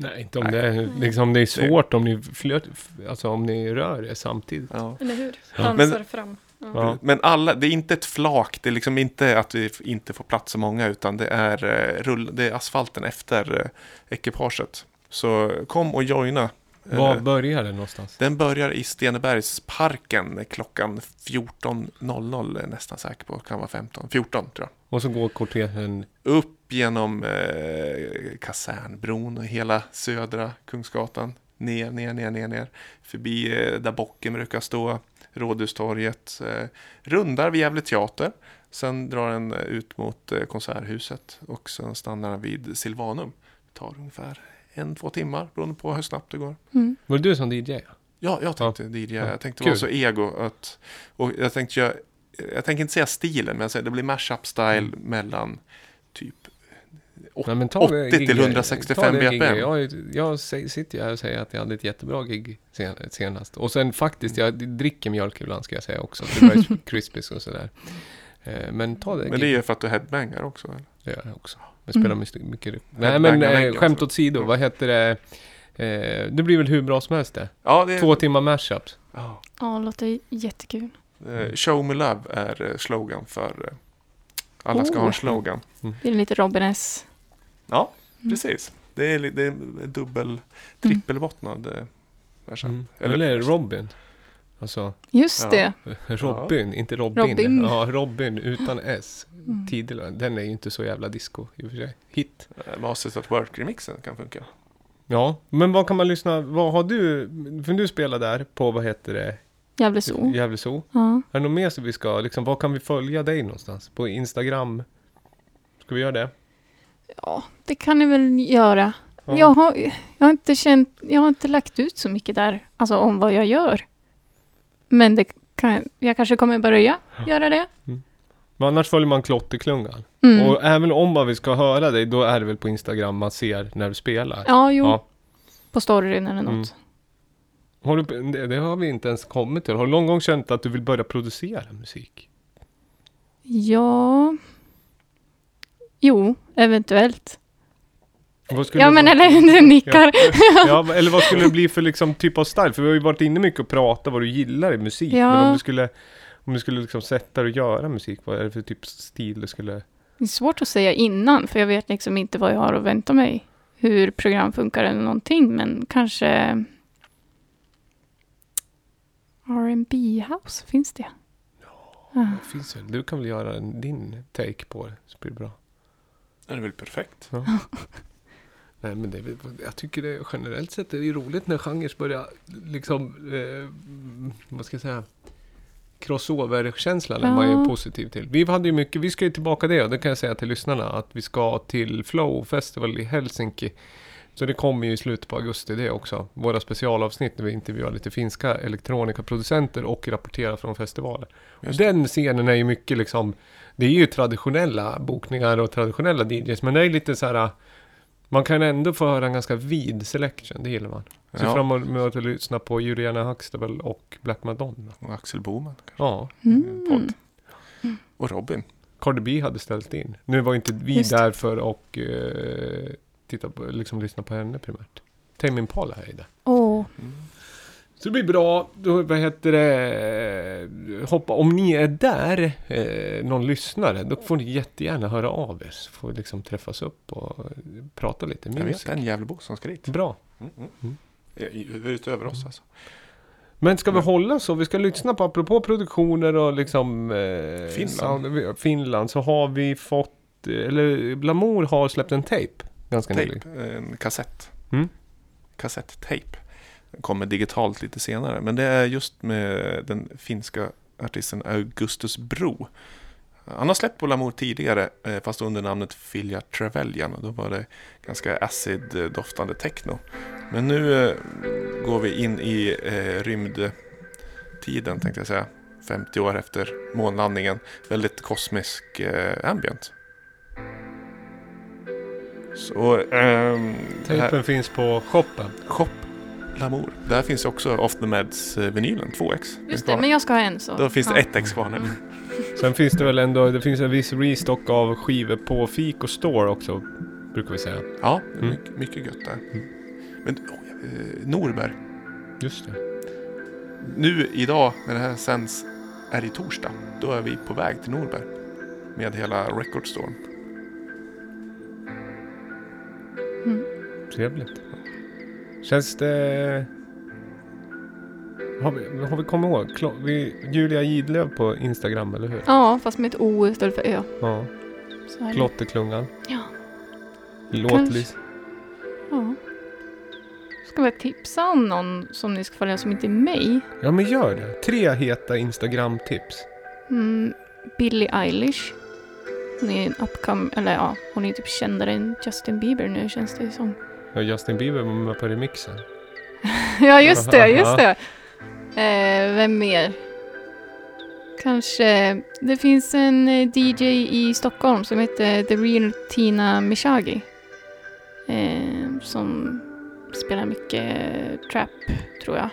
Nej, inte om Nej. det är, liksom, det är svårt om ni flöt, alltså om ni rör er samtidigt. Ja. Eller hur? Dansar Men- fram. Ja. Ja. Men alla, det är inte ett flak, det är liksom inte att vi inte får plats så många, utan det är, eh, rull, det är asfalten efter eh, ekipaget. Så kom och joina Var Eh, börjar det någonstans? Den börjar i Stenebergsparken klockan 14.00 är jag nästan säker på. Kan vara 15. 14 tror jag. Och så går kortegen... Upp genom eh, Kasernbron och hela södra Kungsgatan. Ner, ner, ner, ner, ner. Förbi eh, där bocken brukar stå. Rådhustorget. Eh, rundar vid Gävle teater. Sen drar den ut mot eh, Konserthuset. Och sen stannar den vid Silvanum. Det tar ungefär en, två timmar beroende på hur snabbt det går. Mm. Var det du som DJ? Ja, jag tänkte DJ. Ja, Jag tänkte kul. vara så ego att... Och jag tänkte jag, jag tänker inte säga stilen, men jag säger, det blir mashup style Mm. mellan Nej, men ta 80 det till gigget. 165 Ta det gigget. BPM. Jag, jag sitter ju här och säger att jag hade ett jättebra gig sen, senast. Och sen faktiskt, jag dricker mjölk ibland ska jag säga också. Det var ju Krispies och sådär. Eh, Men ta det Men det är för att du headbangar också. Eller? Det gör jag också. Jag spelar Mm. mycket, mycket Nej men eh, skämt också. åt sido, vad heter det? Eh, det blir väl hur bra som helst det. Ja, det är... Två timmar mashups. Ja. Ja, det låter jättekul. Eh, Show me love är slogan för... Alla ska ha en Oh. slogan. Det är lite Robin S. Ja, Mm. precis. Det är, det är dubbel, trippelbottnad version. Mm. Eller Robin. Alltså Just Ja. det. Robin, inte Robin. Robin. Ja, Robin utan S. Mm. Tidigare. Den är ju inte så jävla disco i och för sig. Hit. Eh, Masters at Work-remixen kan funka. Ja, men vad kan man lyssna, vad har du, för du spelar där på, vad heter det, Gävle Zoo. Gävle Zoo. Ja. Är det något mer som vi ska, liksom, var kan vi följa dig någonstans? På Instagram? Ska vi göra det? Ja, det kan ni väl göra. Ja. Jag, har, jag har inte känt, jag har inte lagt ut så mycket där, alltså om vad jag gör. Men det kan, jag kanske kommer börja göra det. Men annars följer man Klotterklungan. Mm. Och även om man vi ska höra dig, då är det väl på Instagram man ser när du spelar? Ja, jo, Ja. på storyn eller något. Mm. Har du, det, det har vi inte ens kommit till. Har du någon gång känt att du vill börja producera musik? Ja. Jo, eventuellt. Ja, det men eller du nickar. Ja, eller vad skulle det bli för liksom typ av style? För vi har ju varit inne mycket och pratat vad du gillar i musik. Ja. Men om du skulle, om du skulle liksom sätta dig och göra musik, vad är det för typ stil du skulle... Det är svårt att säga innan, för jag vet liksom inte vad jag har att vänta mig. Hur program funkar eller någonting, men kanske R&B house finns det? Ja. Det finns väl, du kan väl göra din take på det, så blir det bra. Det är väl perfekt. Nej men det, är jag tycker det generellt sett är det roligt när genrer börjar liksom, eh, vad ska jag säga, crossover-känslan är man ju Ja. positiv till. Vi hade ju mycket, vi ska ju tillbaka det och det kan jag säga till lyssnarna att vi ska till Flow Festival i Helsinki. Så det kommer ju i slutet på augusti det också. Våra specialavsnitt när vi intervjuar lite finska elektronikaproducenter och rapporterar från festivaler. Och den scenen är ju mycket liksom, det är ju traditionella bokningar och traditionella DJs, men det är lite så här man kan ändå få höra en ganska vid selection, det gillar man. Ser Ja. fram emot att lyssna på Juliana Huxtable och Black Madonna. Och Axel Boman kanske. Ja, Mm. Podd. Och Robin. Cardi B hade ställt in. Nu var inte vi Just där för att eh, titta på, liksom lyssna på henne primärt. Tame Impala är det. Åh, Så det blir bra. Då, vad heter det? Hoppa, om ni är där, eh, någon lyssnare, då får ni jättegärna höra av er. Så får vi liksom träffas upp och eh, prata lite Jag vet en Gävlebo som ska dit. Bra. Mm, mm. Mm. I- Utöver oss alltså. Men ska vi hålla så? Vi ska lyssna på, apropå produktioner och liksom... Eh, Finland. sound- Finland, så har vi fått, eh, eller Blamour har släppt en tape. Ganska nyligen. Tape, en kassett. Mm. Kassettape. Den kommer digitalt lite senare. Men det är just med den finska artisten Augustus Bro. Han har släppt på Lamour tidigare, eh, fast under namnet Filja Trevelyan. Då var det ganska acid-doftande techno. Men nu eh, går vi in i eh, rymdtiden, tänkte jag säga. 50 år efter månlandningen. Väldigt kosmisk eh, ambient. Så, det här- Tapen finns på shoppen. Shop Lamour. Där finns också Off the Meds-vinylen, 2X. just det, men jag ska ha en så. Då finns det Ja. ett X kvar nu. Sen finns det väl ändå, det finns en viss restock av skivor på Fik och Store också. Brukar vi säga. Ja, det Mm. mycket, mycket gött där. Men oh, eh, Norberg. Just det. Nu idag när det här sänds är det torsdag. Då är vi på väg till Norberg. Med hela Record Store. Trevligt. Känns det... Har vi, har vi kommit ihåg? Kla- vi, Julia Gidlöv på Instagram, eller hur? Ja, fast med ett O istället för Ö. Ja. Klotterklungan. Ja. Låtlis. ja. Ska vi tipsa om någon som ni ska följa som inte är mig? Ja, men gör det. Tre heta Instagram-tips. Mm, Billie Eilish. Hon är en upcome, eller ja, hon är typ kändare än Justin Bieber nu känns det som. Ja, Justin Bieber var med på remixen. ja, just det, just det. Eh, vem mer? Kanske, det finns en eh, DJ i Stockholm som heter The Real Tina Mishagi. Eh, som spelar mycket trap, tror jag.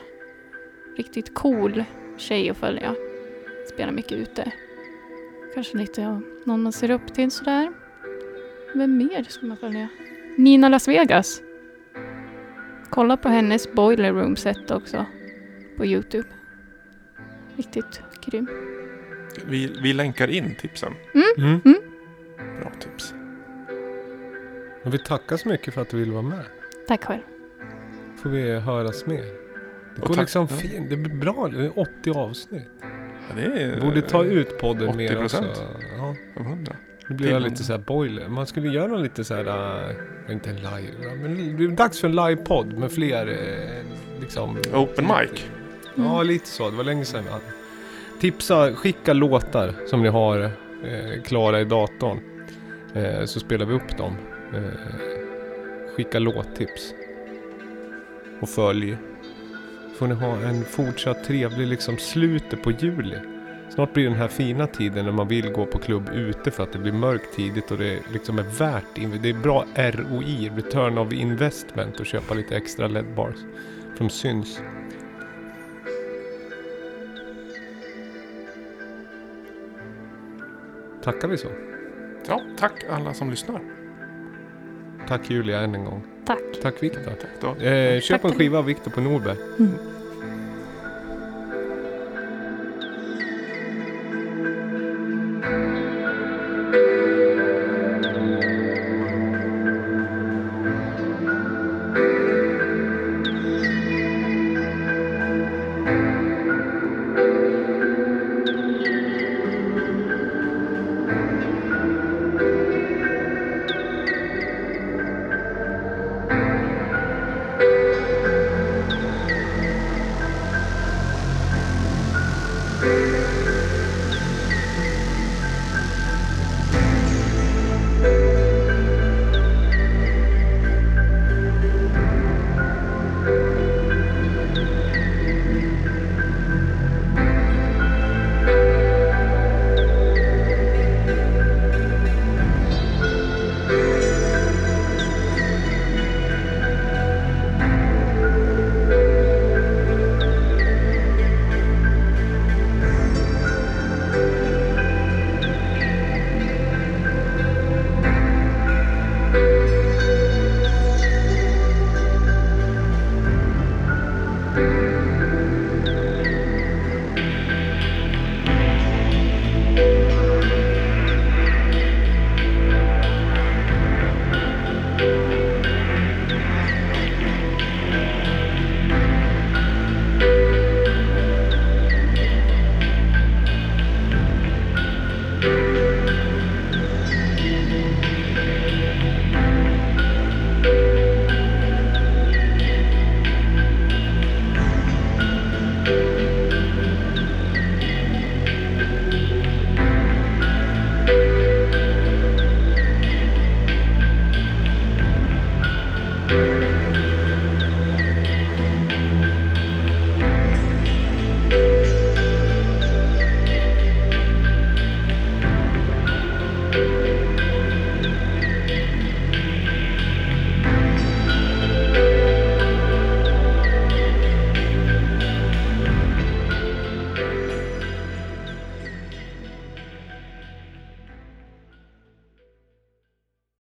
Riktigt cool tjej att följa. Spelar mycket ute. Kanske lite av någon man ser upp till sådär. Vem mer ska man följa? Nina Las Vegas. Kolla på hennes Boiler Room set också. På Youtube. Riktigt grym. Vi, vi länkar in tipsen. Mm. Bra tips. Och vi tackar så mycket för att du ville vara med. Tack själv. Får vi höras mer. Det Och går tack- liksom ja. fint. Det blir bra. Det är 80 avsnitt. Ja, det är, Borde ta ut podden mer 80%. också. Ja. av 100. Nu blir jag lite så här boiler. Man skulle göra lite så här, äh, inte en live, men det är dags för en livepodd med fler eh, liksom. Open mic. Ja, lite så. Det var länge sedan. Tipsa, skicka låtar som ni har eh, klara i datorn. Eh, så spelar vi upp dem. Skicka låttips. Och följ. Får ni ha en fortsatt trevlig liksom slutet på juli. Snart blir den här fina tiden när man vill gå på klubb ute för att det blir mörkt tidigt och det liksom är värt. Det är bra ROI, return of investment att köpa lite extra LED-bars. För de syns. Tackar vi så. Ja, tack alla som lyssnar. Tack Julia än en gång. Tack. Tack Viktor. Tack då. Eh, köp Tack en skiva av Viktor på Norberg. Mm.